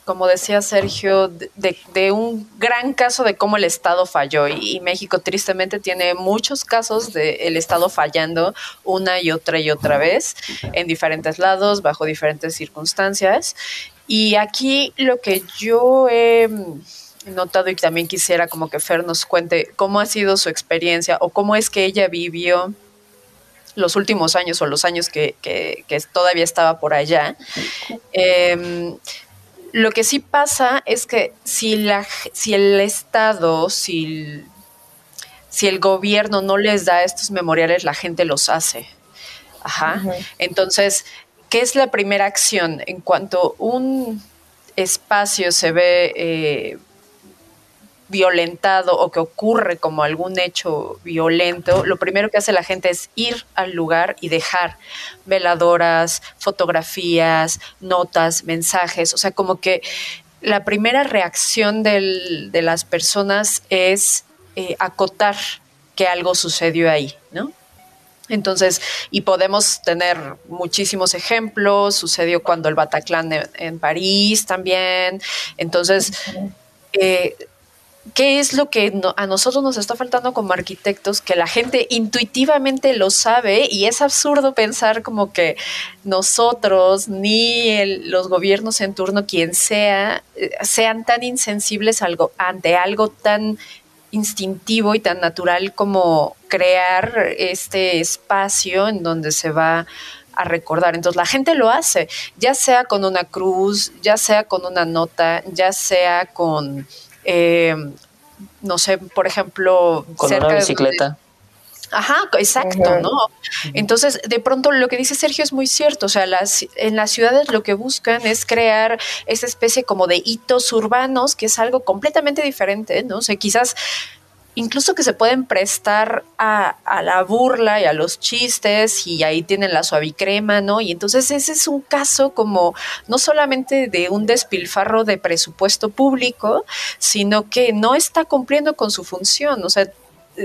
como decía Sergio, de, un gran caso de cómo el Estado falló. Y, México tristemente tiene muchos casos de el Estado fallando una y otra y otra vez en diferentes lados, bajo diferentes circunstancias. Y aquí lo que yo he notado y también quisiera como que Fer nos cuente cómo ha sido su experiencia o cómo es que ella vivió los últimos años o los años que, todavía estaba por allá. Eh, lo que sí pasa es que si, la, si el Estado, si, si el gobierno no les da estos memoriales, la gente los hace. Ajá. Entonces, ¿qué es la primera acción? En cuanto un espacio se ve, eh, violentado o que ocurre como algún hecho violento, lo primero que hace la gente es ir al lugar y dejar veladoras, fotografías, notas, mensajes, o sea, como que la primera reacción de las personas es eh, acotar que algo sucedió ahí, ¿no? Entonces, y podemos tener muchísimos ejemplos, sucedió cuando el Bataclan en, París también, entonces, eh, ¿qué es lo que a nosotros nos está faltando como arquitectos? Que la gente intuitivamente lo sabe y es absurdo pensar como que nosotros ni los gobiernos en turno, quien sea, eh, sean tan insensibles ante algo tan instintivo y tan natural como crear este espacio en donde se va a recordar. Entonces la gente lo hace, ya sea con una cruz, ya sea con una nota, ya sea con, eh, no sé, por ejemplo, con una bicicleta. Ajá, exacto, ¿no? Entonces, de pronto lo que dice Sergio es muy cierto, o sea, las, en las ciudades lo que buscan es crear esa especie como de hitos urbanos, que es algo completamente diferente, ¿no? O sea, quizás incluso que se pueden prestar a, la burla y a los chistes y ahí tienen la suavicrema, ¿no? Y entonces ese es un caso como no solamente de un despilfarro de presupuesto público, sino que no está cumpliendo con su función, o sea,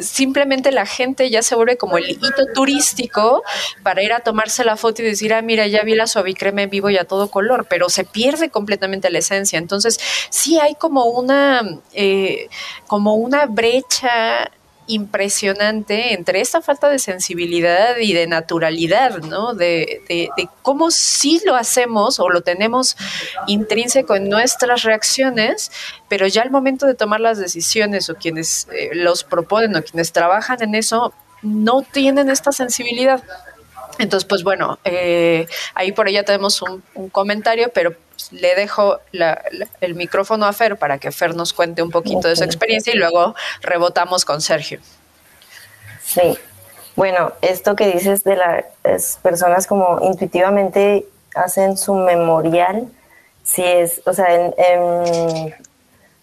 simplemente la gente ya se vuelve como el hito turístico para ir a tomarse la foto y decir, ah, mira, ya vi la suavicrema en vivo y a todo color, pero se pierde completamente la esencia. Entonces, sí hay como una, eh, como una brecha impresionante entre esta falta de sensibilidad y de naturalidad, ¿no? De, de, cómo sí lo hacemos o lo tenemos intrínseco en nuestras reacciones, pero ya al momento de tomar las decisiones o quienes eh, los proponen o quienes trabajan en eso, no tienen esta sensibilidad. Entonces, pues bueno, eh, ahí por allá tenemos un, comentario, pero le dejo el micrófono a Fer para que Fer nos cuente un poquito de su experiencia y luego rebotamos con Sergio. Sí, bueno, esto que dices de las personas como intuitivamente hacen su memorial, si es, o sea, en,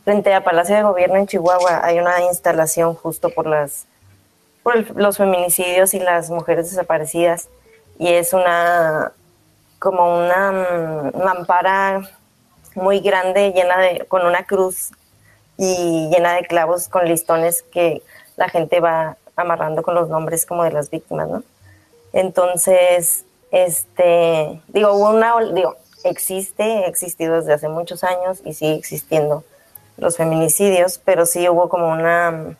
frente a Palacio de Gobierno en Chihuahua hay una instalación justo por las por los feminicidios y las mujeres desaparecidas y es una como una mm, mampara muy grande llena de con una cruz y llena de clavos con listones que la gente va amarrando con los nombres como de las víctimas, ¿no? Entonces, este, digo, una, digo, existe, ha existido desde hace muchos años y sigue existiendo los feminicidios, pero sí hubo como una,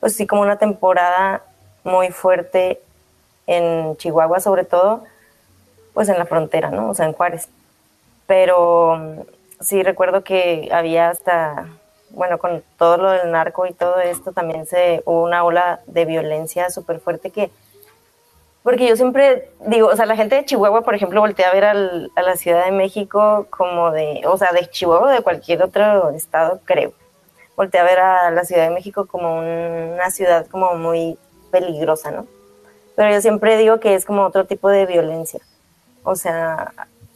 pues sí, como una temporada muy fuerte en Chihuahua sobre todo, pues en la frontera, ¿no? O sea, en Juárez. Pero mm, sí recuerdo que había hasta, bueno, con todo lo del narco y todo esto, también se hubo una ola de violencia súper fuerte que, porque yo siempre digo, o sea, la gente de Chihuahua, por ejemplo, voltea a ver a la Ciudad de México como de, o sea, de Chihuahua o de cualquier otro estado, creo. Voltea a ver a la Ciudad de México como una ciudad como muy peligrosa, ¿no? pero yo siempre digo que es como otro tipo de violencia. O sea,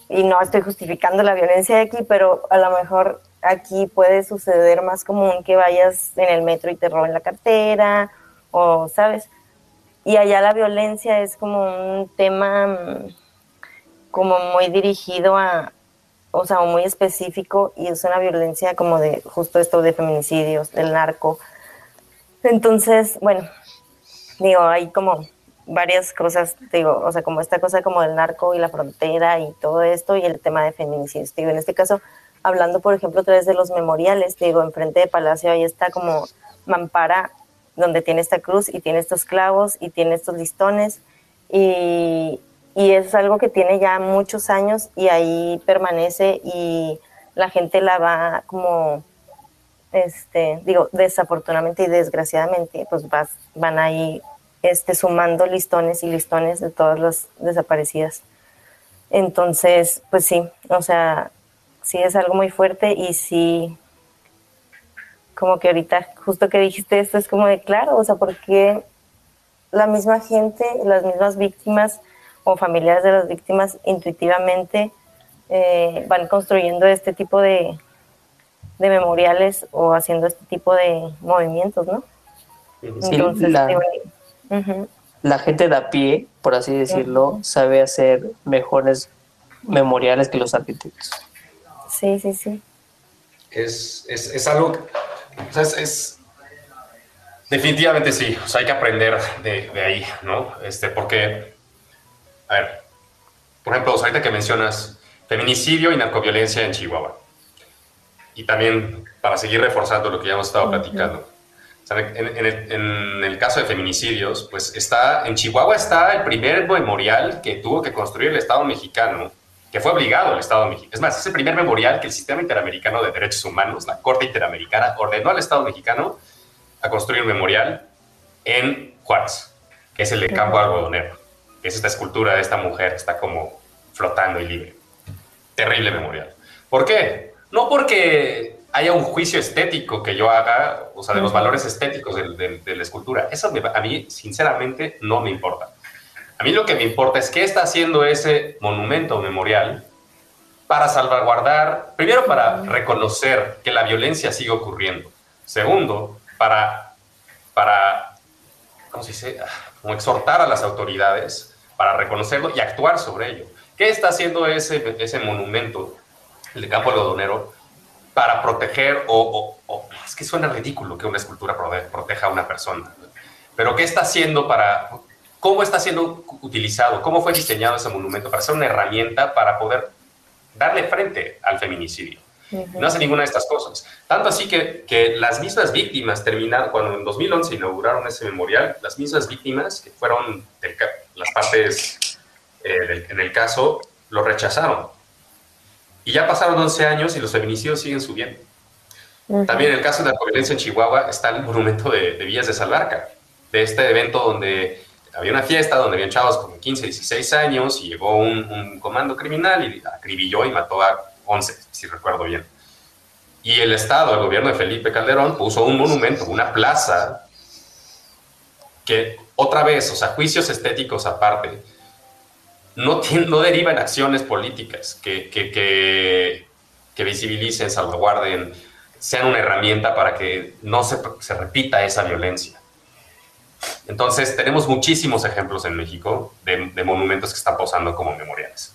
y no estoy justificando la violencia de aquí, pero a lo mejor aquí puede suceder más común que vayas en el metro y te roben la cartera, o sabes. Y allá la violencia es como un tema mm, como muy dirigido a, o sea, muy específico y es una violencia como de justo esto de feminicidios, del narco. Entonces, bueno, digo, hay como varias cosas, digo, o sea, como esta cosa como del narco y la frontera y todo esto y el tema de feminicidios. Digo, en este caso, hablando, por ejemplo, a través de los memoriales, digo, enfrente de Palacio ahí está como Mampara, donde tiene esta cruz y tiene estos clavos y tiene estos listones y, y es algo que tiene ya muchos años y ahí permanece y la gente la va como este, digo, desafortunadamente y desgraciadamente, pues vas, van ahí este, sumando listones y listones de todas las desaparecidas. Entonces, pues sí, o sea, sí es algo muy fuerte y sí, como que ahorita, justo que dijiste esto, es como de claro, o sea, porque la misma gente, las mismas víctimas o familiares de las víctimas intuitivamente eh, van construyendo este tipo de, de memoriales o haciendo este tipo de movimientos, ¿no? Entonces, la, la, gente de a pie, por así decirlo, sabe hacer mejores memoriales que los arquitectos. Sí, sí, sí. Es, es, es algo, o sea, es, definitivamente sí, o sea, hay que aprender de, de, ahí, ¿no? Este, porque, a ver, por ejemplo, ahorita que mencionas feminicidio y narcoviolencia en Chihuahua, y también para seguir reforzando lo que ya hemos estado platicando, en, el, caso de feminicidios, pues está, en Chihuahua está el primer memorial que tuvo que construir el Estado mexicano, que fue obligado el Estado mexicano. Es más, es el primer memorial que el Sistema Interamericano de Derechos Humanos, la Corte Interamericana, ordenó al Estado mexicano a construir un memorial en Juárez, que es el de Campo Algodonero, que es esta escultura de esta mujer que está como flotando y libre. Terrible memorial. ¿Por qué? No porque haya un juicio estético que yo haga, o sea, de los valores estéticos de, la escultura. Eso a mí, sinceramente, no me importa. A mí lo que me importa es qué está haciendo ese monumento memorial para salvaguardar, primero para reconocer que la violencia sigue ocurriendo. Segundo, para, para ¿cómo se dice? Como exhortar a las autoridades para reconocerlo y actuar sobre ello. ¿Qué está haciendo ese, ese monumento, el de Campo Algodonero, para proteger, o, es que suena ridículo que una escultura proteja a una persona, pero ¿qué está haciendo para, cómo está siendo utilizado, cómo fue diseñado ese monumento para ser una herramienta para poder darle frente al feminicidio? No hace ninguna de estas cosas. Tanto así que, que las mismas víctimas terminaron, cuando en 2011 inauguraron ese memorial, las mismas víctimas que fueron las partes eh, en el caso, lo rechazaron y ya pasaron 11 años y los feminicidios siguen subiendo. También en el caso de la violencia en Chihuahua está el monumento de, de, Villas de Salvarca, de este evento donde había una fiesta donde habían chavos con 15, 16 años y llegó un, comando criminal y acribilló y mató a 11, si recuerdo bien. Y el Estado, el gobierno de Felipe Calderón, puso un monumento, una plaza, que otra vez, o sea, juicios estéticos aparte, no, no deriva en acciones políticas que, que, que, visibilicen, salvaguarden, sean una herramienta para que no se, se, repita esa violencia. Entonces, tenemos muchísimos ejemplos en México de, de monumentos que están posando como memoriales.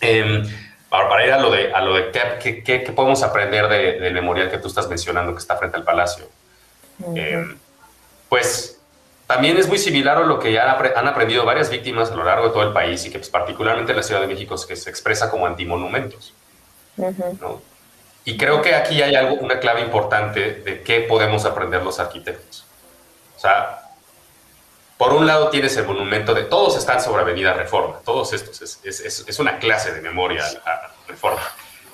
Eh, para ir a lo de, a lo de qué, qué, qué podemos aprender del memorial que tú estás mencionando que está frente al Palacio. Em, pues también es muy similar a lo que ya han aprendido varias víctimas a lo largo de todo el país y que pues, particularmente en la Ciudad de México que se expresa como antimonumentos. ¿no? Y creo que aquí hay algo, una clave importante de qué podemos aprender los arquitectos. O sea, por un lado tienes el monumento de todos están sobre Avenida Reforma, todos estos, es, es, es una clase de memoria a Reforma.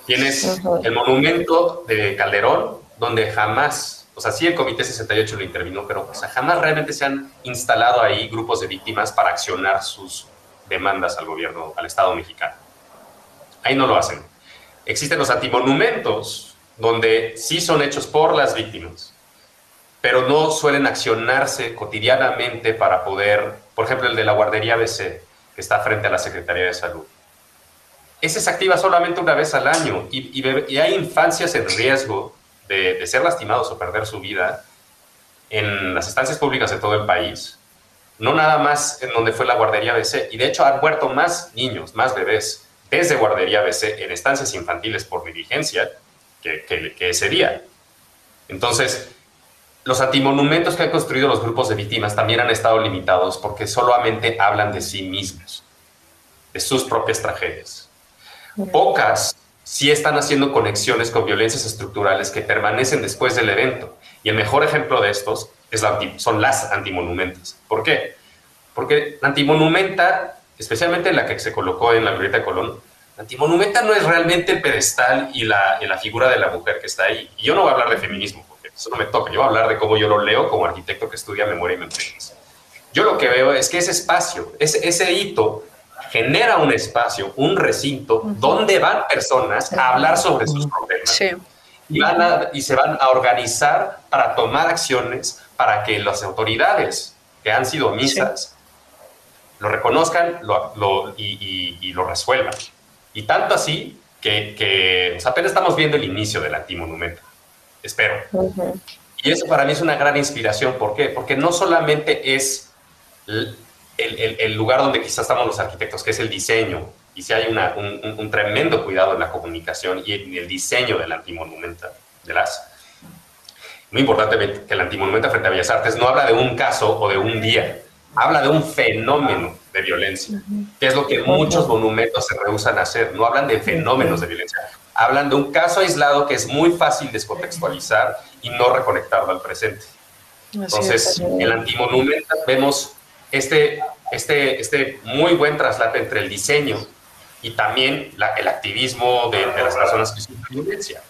Tienes el monumento de Calderón, donde jamás o sea, sí el Comité 68 lo intervino, pero jamás realmente se han instalado ahí grupos de víctimas para accionar sus demandas al gobierno, al Estado mexicano. Ahí no lo hacen. Existen los antimonumentos, donde sí son hechos por las víctimas, pero no suelen accionarse cotidianamente para poder, por ejemplo, el de la guardería BC, que está frente a la Secretaría de Salud. Ese se activa solamente una vez al año y, y hay infancias en riesgo de, ser lastimados o perder su vida en las estancias públicas de todo el país, no nada más en donde fue la guardería BC, y de hecho han muerto más niños, más bebés desde guardería BC en estancias infantiles por negligencia que, que, ese día. Entonces, los antimonumentos que han construido los grupos de víctimas también han estado limitados porque solamente hablan de sí mismos, de sus propias tragedias. Pocas sí están haciendo conexiones con violencias estructurales que permanecen después del evento. Y el mejor ejemplo de estos son las antimonumentas. ¿Por qué? Porque la antimonumenta, especialmente la que se colocó en la glorieta de Colón, la antimonumenta no es realmente el pedestal y la, figura de la mujer que está ahí. Y yo no voy a hablar de feminismo, porque eso no me toca. Yo voy a hablar de cómo yo lo leo como arquitecto que estudia memoria y memorias. Yo lo que veo es que ese espacio, ese hito, genera un espacio, un recinto, donde van personas a hablar sobre sus problemas. Y, van y se van a organizar para tomar acciones para que las autoridades que han sido omisas lo reconozcan lo, y, lo resuelvan. Y tanto así que, que apenas estamos viendo el inicio del antimonumento. espero. Y eso para mí es una gran inspiración. ¿Por qué? Porque no solamente es el, el, lugar donde quizás estamos los arquitectos, que es el diseño, y si hay una, un, tremendo cuidado en la comunicación y en el diseño del antimonumenta, de las... Muy importante que el antimonumenta frente a Bellas Artes no habla de un caso o de un día, habla de un fenómeno de violencia, que es lo que muchos monumentos se rehusan a hacer, no hablan de fenómenos de violencia, hablan de un caso aislado que es muy fácil descontextualizar y no reconectarlo al presente. Entonces, en el antimonumenta vemos este, este, este muy buen traslate entre el diseño y también el activismo de, las personas que sufren violencia.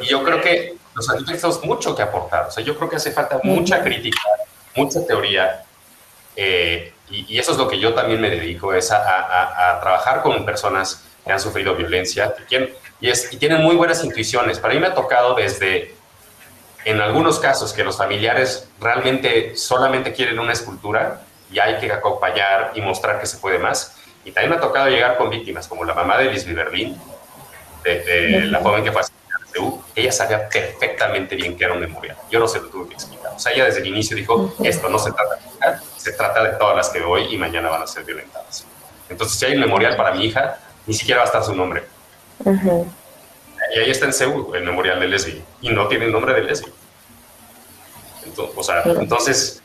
Y yo creo que los arquitectos mucho que aportar. O sea, yo creo que hace falta mucha crítica, mucha teoría. Eh, y, eso es lo que yo también me dedico, es a, trabajar con personas que han sufrido violencia y, es, y tienen muy buenas intuiciones. Para mí me ha tocado desde, en algunos casos, que los familiares realmente solamente quieren una escultura y hay que acompañar y mostrar que se puede más y también me ha tocado llegar con víctimas, como la mamá de Lisby Berlín, de, la joven que fue asesinada en Ella sabía perfectamente bien que era un memorial. Yo no se lo tuve que explicar. O sea, ella desde el inicio dijo, esto no se trata de hija, se trata de todas las que voy y mañana van a ser violentadas. Entonces, si hay un memorial para mi hija, ni siquiera va a estar su nombre. Y ahí está en Seúl, el memorial de Leslie, y no tiene el nombre de Leslie. Entonces, o sea, entonces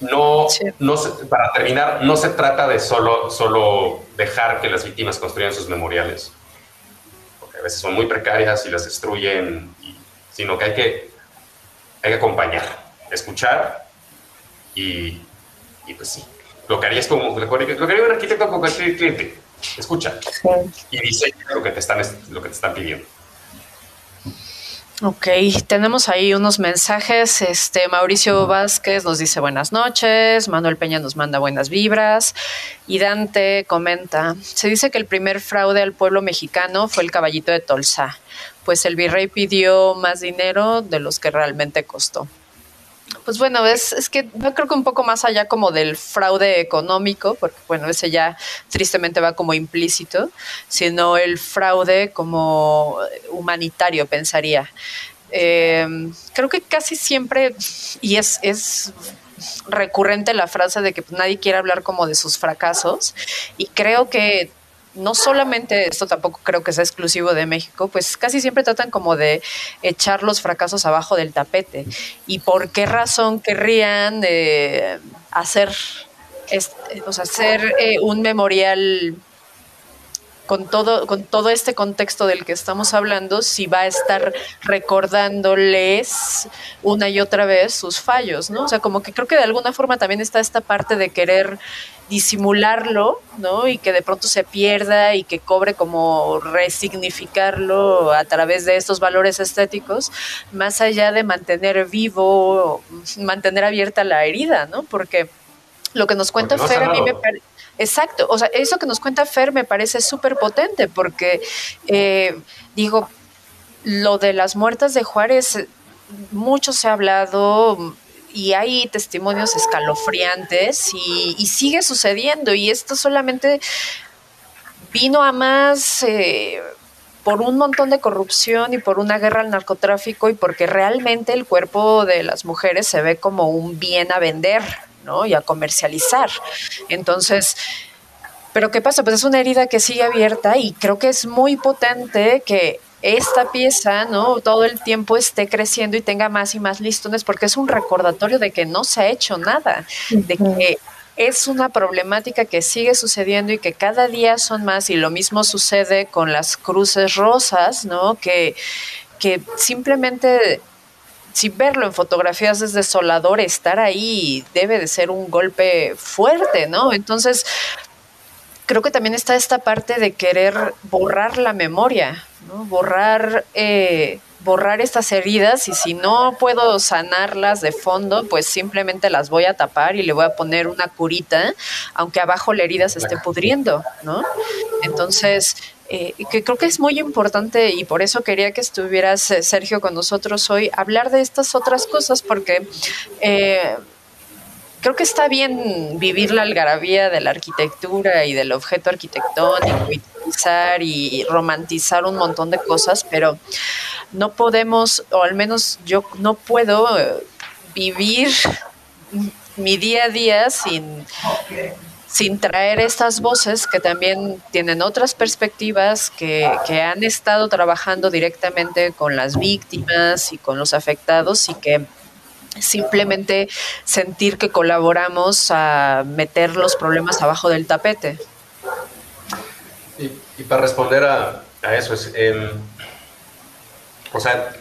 no, no para terminar, no se trata de solo, solo dejar que las víctimas construyan sus memoriales, porque a veces son muy precarias y las destruyen, sino que hay, que hay que acompañar, escuchar y, y pues sí. Lo que haría es como lo que haría un arquitecto con cualquier cliente. Escucha y dice lo que te están, lo que te están pidiendo. Ok, tenemos ahí unos mensajes. Este Mauricio Vázquez nos dice buenas noches, Manuel Peña nos manda buenas vibras y Dante comenta, se dice que el primer fraude al pueblo mexicano fue el caballito de Tolsa, pues el virrey pidió más dinero de los que realmente costó. Pues bueno, es, es que yo creo que un poco más allá como del fraude económico, porque bueno, ese ya tristemente va como implícito, sino el fraude como humanitario, pensaría. Em, creo que casi siempre, y es, es recurrente la frase de que nadie quiere hablar como de sus fracasos, y creo que no solamente esto tampoco creo que sea exclusivo de México, pues casi siempre tratan como de echar los fracasos abajo del tapete. ¿Y por qué razón querrían eh, hacer, hacer eh, un memorial con todo, con todo este contexto del que estamos hablando, si va a estar recordándoles una y otra vez sus fallos, ¿no? O sea, como que creo que de alguna forma también está esta parte de querer disimularlo, ¿no? Y que de pronto se pierda y que cobre como resignificarlo a través de estos valores estéticos, más allá de mantener vivo, mantener abierta la herida, ¿no? Porque lo que nos cuenta Fer a mí me parece Exacto, o sea, eso que nos cuenta Fer me parece súper potente porque, eh, digo, lo de las muertas de Juárez, mucho se ha hablado y hay testimonios escalofriantes y, sigue sucediendo y esto solamente vino a más... Eh, por un montón de corrupción y por una guerra al narcotráfico y porque realmente el cuerpo de las mujeres se ve como un bien a vender, y a comercializar. Entonces, pero ¿qué pasa? Pues es una herida que sigue abierta y creo que es muy potente que esta pieza, ¿no? Todo el tiempo esté creciendo y tenga más y más listones porque es un recordatorio de que no se ha hecho nada, de que es una problemática que sigue sucediendo y que cada día son más y lo mismo sucede con las cruces rosas, ¿no? Que, que simplemente si verlo en fotografías es desolador, estar ahí debe de ser un golpe fuerte, ¿no? Entonces, creo que también está esta parte de querer borrar la memoria, ¿no? Borrar, eh, borrar estas heridas y si no puedo sanarlas de fondo, pues simplemente las voy a tapar y le voy a poner una curita, aunque abajo la herida se esté pudriendo, ¿no? Entonces, eh, que creo que es muy importante y por eso quería que estuvieras, eh, Sergio, con nosotros hoy, hablar de estas otras cosas, porque eh, creo que está bien vivir la algarabía de la arquitectura y del objeto arquitectónico y y romantizar un montón de cosas, pero no podemos, o al menos yo no puedo eh, vivir mi día a día sin, sin traer estas voces que también tienen otras perspectivas, que, que, han estado trabajando directamente con las víctimas y con los afectados y que simplemente sentir que colaboramos a meter los problemas abajo del tapete. Y, para responder a, eso es, em, o sea,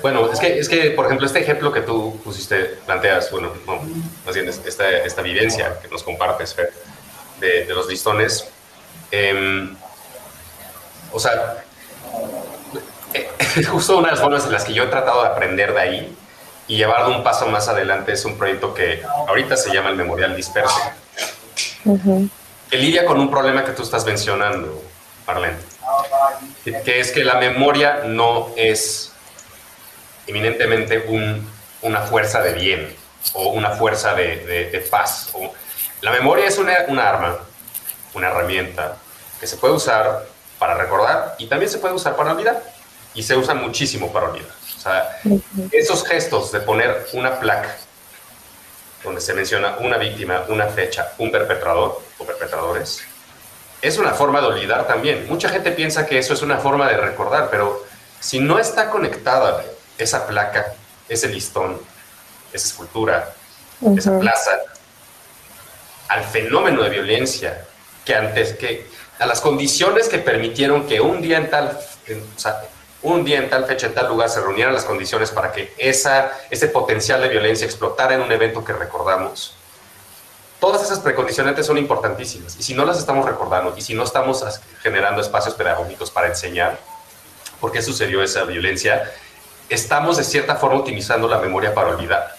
bueno, es que, es que, por ejemplo, este ejemplo que tú pusiste, planteas, bueno, más bien esta, esta vivencia que nos compartes, Fer, de, los listones, em, o sea, es justo una de las formas en las que yo he tratado de aprender de ahí y llevarlo un paso más adelante es un proyecto que ahorita se llama el Memorial Disperso, que lidia con un problema que tú estás mencionando, Marlene, que es que la memoria no es eminentemente una fuerza de bien o una fuerza de, paz. O, la memoria es una, una arma, una herramienta que se puede usar para recordar y también se puede usar para olvidar. Y se usa muchísimo para olvidar. O sea, esos gestos de poner una placa donde se menciona una víctima, una fecha, un perpetrador o perpetradores, es una forma de olvidar también. Mucha gente piensa que eso es una forma de recordar, pero si no está conectada esa placa, ese listón, esa escultura, esa plaza, al fenómeno de violencia que antes que a las condiciones que permitieron que un día en tal, o sea, un día en tal fecha, en tal lugar, se reunieran las condiciones para que esa, ese potencial de violencia explotara en un evento que recordamos. Todas esas precondicionantes son importantísimas y si no las estamos recordando y si no estamos generando espacios pedagógicos para enseñar por qué sucedió esa violencia, estamos de cierta forma utilizando la memoria para olvidar.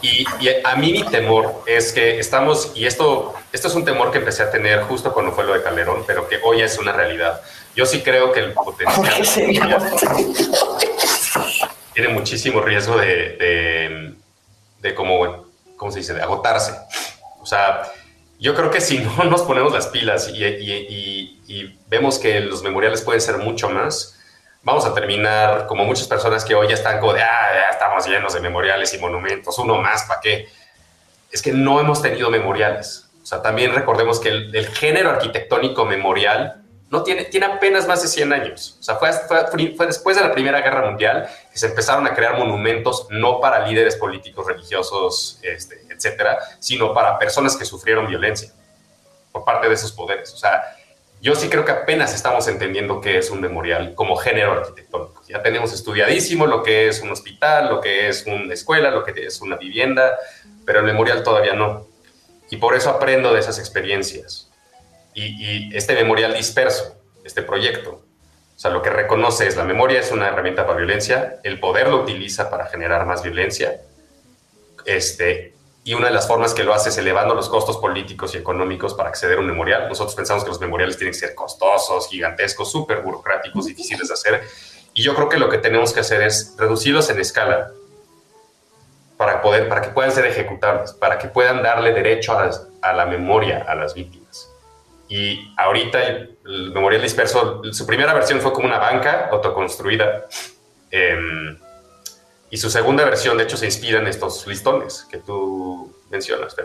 Y, a mí mi temor es que estamos, y esto, esto es un temor que empecé a tener justo cuando fue lo de Calderón, pero que hoy es una realidad. Yo sí creo que el potencial tiene muchísimo riesgo de, de, de como, ¿cómo se dice?, de agotarse. O sea, yo creo que si no nos ponemos las pilas y, y, y vemos que los memoriales pueden ser mucho más, vamos a terminar como muchas personas que hoy ya están como de, ah, ya estamos llenos de memoriales y monumentos, uno más, ¿para qué? Es que no hemos tenido memoriales. O sea, también recordemos que el, género arquitectónico memorial no tiene, tiene apenas más de 100 años. O sea, fue, después de la Primera Guerra Mundial que se empezaron a crear monumentos no para líderes políticos, religiosos, este, etcétera, sino para personas que sufrieron violencia por parte de esos poderes. O sea, yo sí creo que apenas estamos entendiendo qué es un memorial como género arquitectónico. Ya tenemos estudiadísimo lo que es un hospital, lo que es una escuela, lo que es una vivienda, pero el memorial todavía no. Y por eso aprendo de esas experiencias. Y, este memorial disperso, este proyecto, o sea, lo que reconoce es la memoria es una herramienta para violencia, el poder lo utiliza para generar más violencia, este, y una de las formas que lo hace es elevando los costos políticos y económicos para acceder a un memorial. Nosotros pensamos que los memoriales tienen que ser costosos, gigantescos, súper burocráticos, difíciles de hacer. Y yo creo que lo que tenemos que hacer es reducirlos en escala para, poder, para que puedan ser ejecutables, para que puedan darle derecho a, a la memoria a las víctimas. Y ahorita el, memorial disperso, su primera versión fue como una banca autoconstruida. Eh, y su segunda versión, de hecho, se inspira en estos listones que tú mencionas.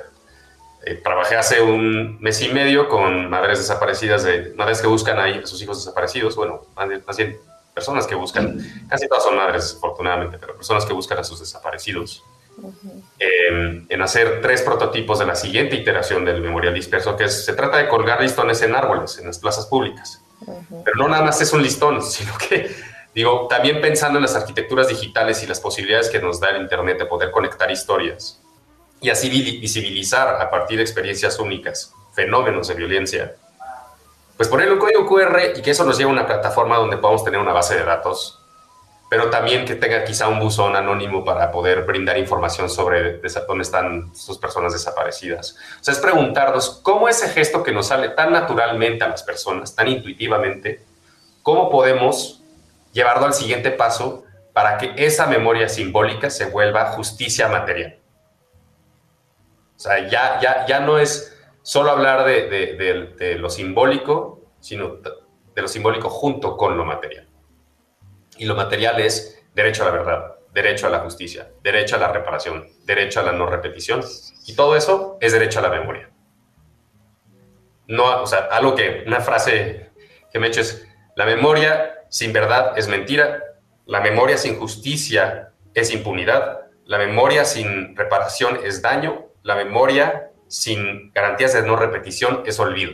Eh, trabajé hace un mes y medio con madres desaparecidas, de madres que buscan ahí a sus hijos desaparecidos. Bueno, más bien personas que buscan, casi todas son madres, afortunadamente, pero personas que buscan a sus desaparecidos. Em, en hacer tres prototipos de la siguiente iteración del memorial disperso, que se trata de colgar listones en árboles, en las plazas públicas. Pero no nada más es un listón, sino que Digo, también pensando en las arquitecturas digitales y las posibilidades que nos da el Internet de poder conectar historias y así visibilizar a partir de experiencias únicas fenómenos de violencia, pues poner un código QR y que eso nos lleve a una plataforma donde podamos tener una base de datos, pero también que tenga quizá un buzón anónimo para poder brindar información sobre dónde están sus personas desaparecidas. O sea, es preguntarnos cómo ese gesto que nos sale tan naturalmente a las personas, tan intuitivamente, cómo podemos llevarlo al siguiente paso para que esa memoria simbólica se vuelva justicia material. O sea, ya, ya, ya no es solo hablar de, lo simbólico, sino de lo simbólico junto con lo material. Y lo material es derecho a la verdad, derecho a la justicia, derecho a la reparación, derecho a la no repetición. Y todo eso es derecho a la memoria. No, o sea, algo que, una frase que me he es, la memoria sin verdad es mentira, la memoria sin justicia es impunidad, la memoria sin reparación es daño, la memoria sin garantías de no repetición es olvido.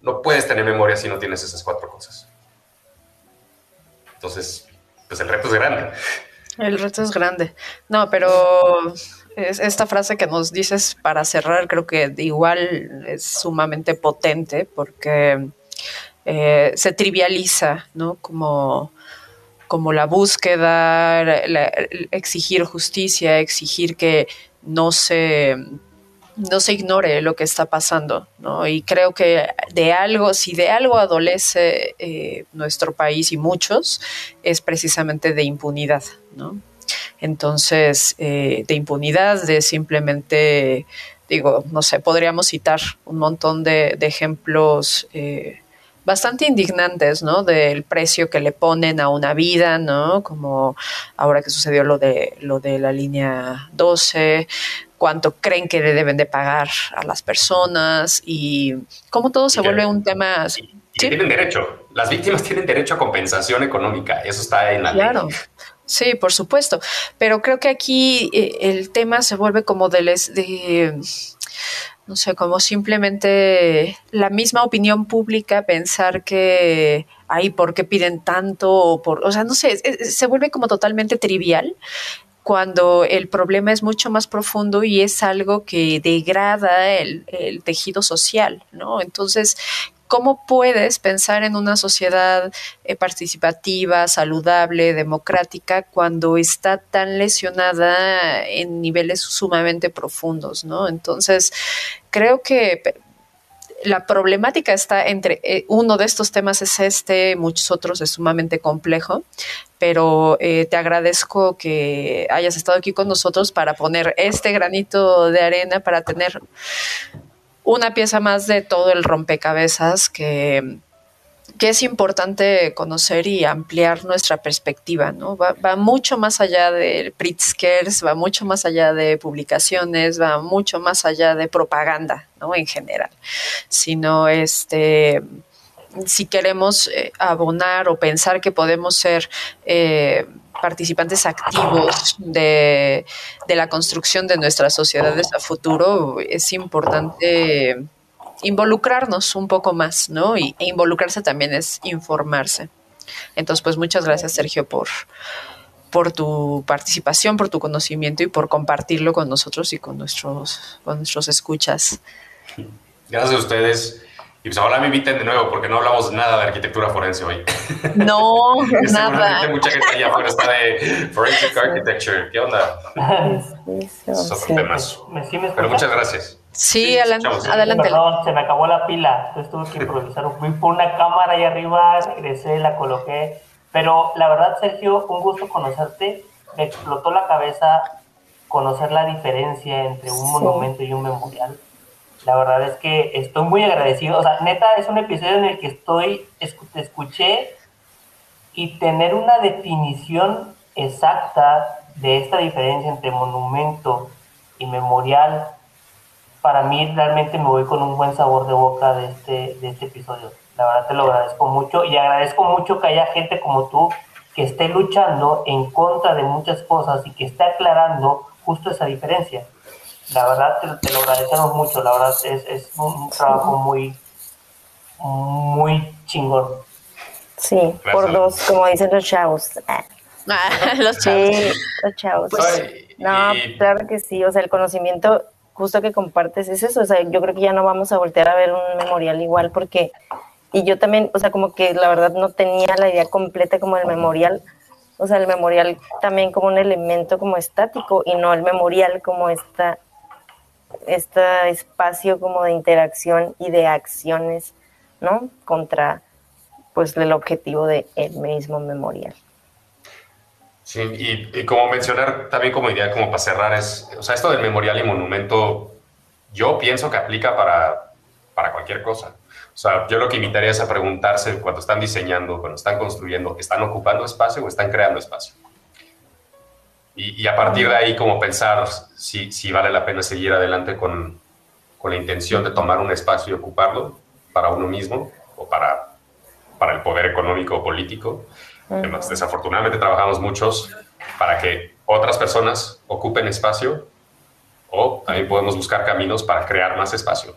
No puedes tener memoria si no tienes esas cuatro cosas. Entonces, pues el reto es grande. El reto es grande. No, pero es esta frase que nos dices para cerrar, creo que igual es sumamente potente porque eh, se trivializa, ¿no? Como como la búsqueda, exigir justicia, exigir que no se, no se ignore lo que está pasando, ¿no? Y creo que de algo, si de algo adolece eh, nuestro país y muchos, es precisamente de impunidad, ¿no? Entonces, eh, de impunidad, de simplemente, digo, no sé, podríamos citar un montón de, ejemplos eh, bastante indignantes, ¿no? Del precio que le ponen a una vida, ¿no? Como ahora que sucedió lo de lo de la línea 12, cuánto creen que le deben de pagar a las personas y cómo todo se vuelve un tema. Y, tienen derecho. Las víctimas tienen derecho a compensación económica. Eso está en la claro. Sí, por supuesto. Pero creo que aquí eh, el tema se vuelve como de, les, de no sé, como simplemente la misma opinión pública pensar que, ay, ¿por qué piden tanto? O, por, o sea, no sé, se vuelve como totalmente trivial cuando el problema es mucho más profundo y es algo que degrada el, tejido social, ¿no? Entonces, ¿Cómo puedes pensar en una sociedad eh, participativa, saludable, democrática, cuando está tan lesionada en niveles sumamente profundos? ¿no? Entonces, creo que la problemática está entre eh, uno de estos temas es este, muchos otros es sumamente complejo, pero eh, te agradezco que hayas estado aquí con nosotros para poner este granito de arena para tener una pieza más de todo el rompecabezas que, que es importante conocer y ampliar nuestra perspectiva, ¿no? Va, mucho más allá de Pritzkers, va mucho más allá de publicaciones, va mucho más allá de propaganda, ¿no? En general, sino este si queremos eh, abonar o pensar que podemos ser eh, participantes activos de, la construcción de nuestras sociedades a futuro, es importante involucrarnos un poco más, ¿no? Y, e involucrarse también es informarse. Entonces, pues muchas gracias, Sergio, por, por tu participación, por tu conocimiento y por compartirlo con nosotros y con nuestros, con nuestros escuchas. Gracias a ustedes. Y pues ahora me inviten de nuevo porque no hablamos nada de arquitectura forense hoy. No, nada. mucha gente allá afuera está de Forensic Architecture. ¿Qué onda? es otro tema. Pero muchas gracias. Sí, adelante. adelante. Perdón, se me acabó la pila. Entonces tuve que improvisar. Fui por una cámara ahí arriba, regresé, la coloqué. Pero la verdad, Sergio, un gusto conocerte. Me explotó la cabeza conocer la diferencia entre un monumento y un memorial la verdad es que estoy muy agradecido. O sea, neta, es un episodio en el que estoy, te escuché y tener una definición exacta de esta diferencia entre monumento y memorial, para mí realmente me voy con un buen sabor de boca de este, de este episodio. La verdad te lo agradezco mucho y agradezco mucho que haya gente como tú que esté luchando en contra de muchas cosas y que esté aclarando justo esa diferencia la verdad te, lo agradecemos mucho, la verdad es, es un trabajo muy, muy chingón. Sí, por dos, como dicen los chavos. Ah, los chavos. Sí, los chavos. Pues, no, claro que sí, o sea, el conocimiento justo que compartes es eso, o sea, yo creo que ya no vamos a voltear a ver un memorial igual porque, y yo también, o sea, como que la verdad no tenía la idea completa como el memorial, o sea, el memorial también como un elemento como estático y no el memorial como esta este espacio como de interacción y de acciones, ¿no? Contra, pues, el objetivo de el mismo memorial. Sí, y, como mencionar también como idea, como para cerrar, es, o sea, esto del memorial y monumento, yo pienso que aplica para, para cualquier cosa. O sea, yo lo que invitaría es a preguntarse cuando están diseñando, cuando están construyendo, ¿están ocupando espacio o están creando espacio? Y, a partir de ahí, como pensar si, si vale la pena seguir adelante con, con, la intención de tomar un espacio y ocuparlo para uno mismo o para, para el poder económico o político. Desafortunadamente trabajamos muchos para que otras personas ocupen espacio o también podemos buscar caminos para crear más espacio.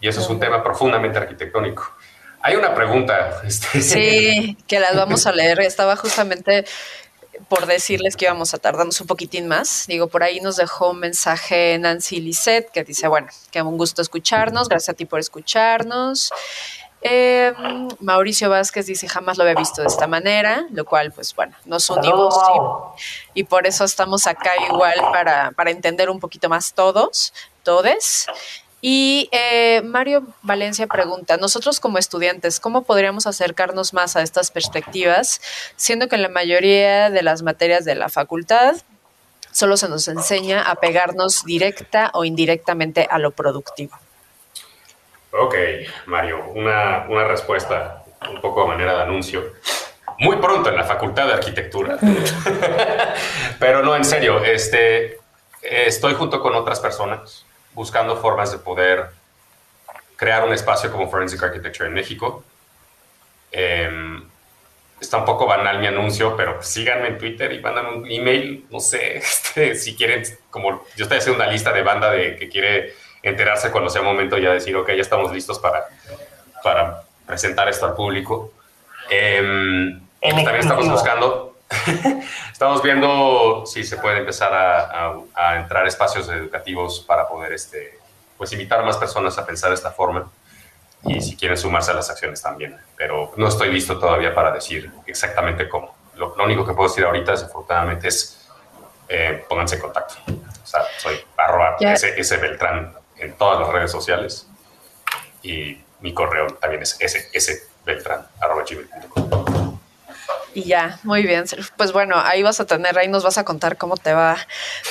Y eso es un tema profundamente arquitectónico. Hay una pregunta. Este, sí, que las vamos a leer. Estaba justamente por decirles que íbamos a tardarnos un poquitín más. Digo, por ahí nos dejó un mensaje Nancy Lisset que dice, bueno, que un gusto escucharnos, gracias a ti por escucharnos. Eh, Mauricio Vázquez dice, jamás lo había visto de esta manera, lo cual, pues bueno, nos unimos y, y, por eso estamos acá igual para, para entender un poquito más todos, todes. Y eh, Mario Valencia pregunta, nosotros como estudiantes, ¿cómo podríamos acercarnos más a estas perspectivas, siendo que en la mayoría de las materias de la facultad solo se nos enseña a pegarnos directa o indirectamente a lo productivo? Ok, Mario, una, una respuesta un poco a manera de anuncio. Muy pronto en la Facultad de Arquitectura. Pero no, en serio, este, estoy junto con otras personas buscando formas de poder crear un espacio como Forensic Architecture en México. Em, está un poco banal mi anuncio, pero síganme en Twitter y mandan un email, no sé, este, si quieren, como yo estoy haciendo una lista de banda de que quiere enterarse cuando sea momento ya decir, ok, ya estamos listos para, para presentar esto al público. Em, también estamos buscando Estamos viendo si se puede empezar a, entrar espacios educativos para poder este, pues invitar a más personas a pensar de esta forma y si quieren sumarse a las acciones también. Pero no estoy listo todavía para decir exactamente cómo. Lo, único que puedo decir ahorita, desafortunadamente, es eh, pónganse en contacto. O sea, soy arroba ese, Beltrán en todas las redes sociales y mi correo también es gmail.com. Y ya, muy bien. Pues bueno, ahí vas a tener, ahí nos vas a contar cómo te va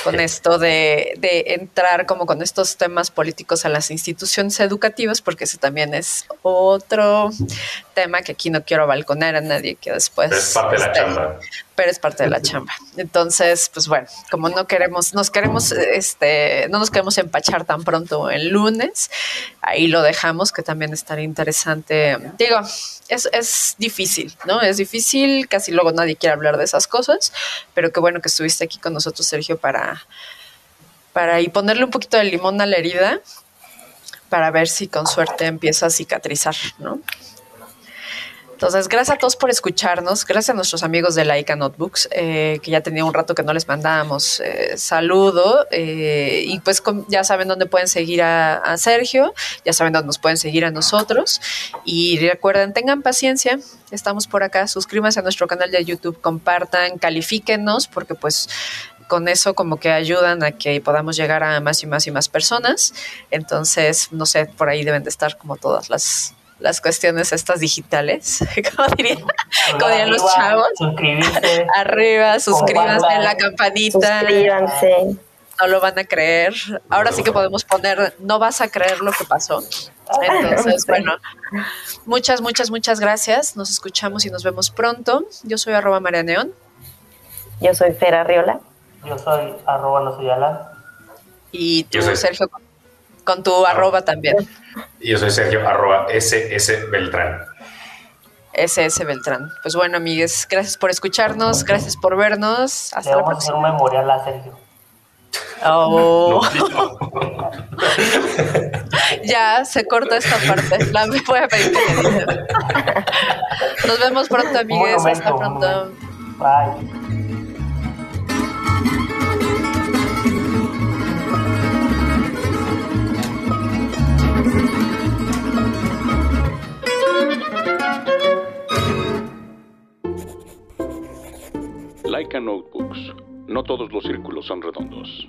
con esto de, de entrar como con estos temas políticos a las instituciones educativas, porque ese también es otro tema que aquí no quiero balconar a nadie que después... Es parte de la este, chamba pero es parte de la chamba. Entonces, pues bueno, como no queremos, nos queremos, este, no nos queremos empachar tan pronto el lunes, ahí lo dejamos, que también estaría interesante. Digo, es, es difícil, ¿no? Es difícil, casi luego nadie quiere hablar de esas cosas, pero qué bueno que estuviste aquí con nosotros, Sergio, para, para y ponerle un poquito de limón a la herida para ver si con suerte empieza a cicatrizar, ¿no? Entonces, gracias a todos por escucharnos. Gracias a nuestros amigos de Laika Notebooks, eh, que ya tenía un rato que no les mandábamos eh, saludo. Eh, y pues ya saben dónde pueden seguir a, Sergio, ya saben dónde nos pueden seguir a nosotros. Y recuerden, tengan paciencia. Estamos por acá. Suscríbanse a nuestro canal de YouTube, compartan, califíquenos, porque pues con eso como que ayudan a que podamos llegar a más y más y más personas. Entonces, no sé, por ahí deben de estar como todas las las cuestiones estas digitales, como dirían, los chavos. Suscribirse. Arriba, suscríbanse en la campanita. Suscríbanse. No lo van a creer. Ahora sí que podemos poner, no vas a creer lo que pasó. Entonces, bueno, muchas, muchas, muchas gracias. Nos escuchamos y nos vemos pronto. Yo soy arroba María Neón. Yo soy Fera Riola. Yo soy arroba no soy Y tú, Sergio, con tu arroba también. Y yo soy Sergio, arroba SS Beltrán. SS Beltrán. Pues bueno, amigues, gracias por escucharnos, gracias por vernos. Hasta la próxima. un memorial a Sergio. Oh. ya se corta esta parte. La me voy a pedir que Nos vemos pronto, amigues. Hasta pronto. Bye. Laika Notebooks. No todos los círculos son redondos.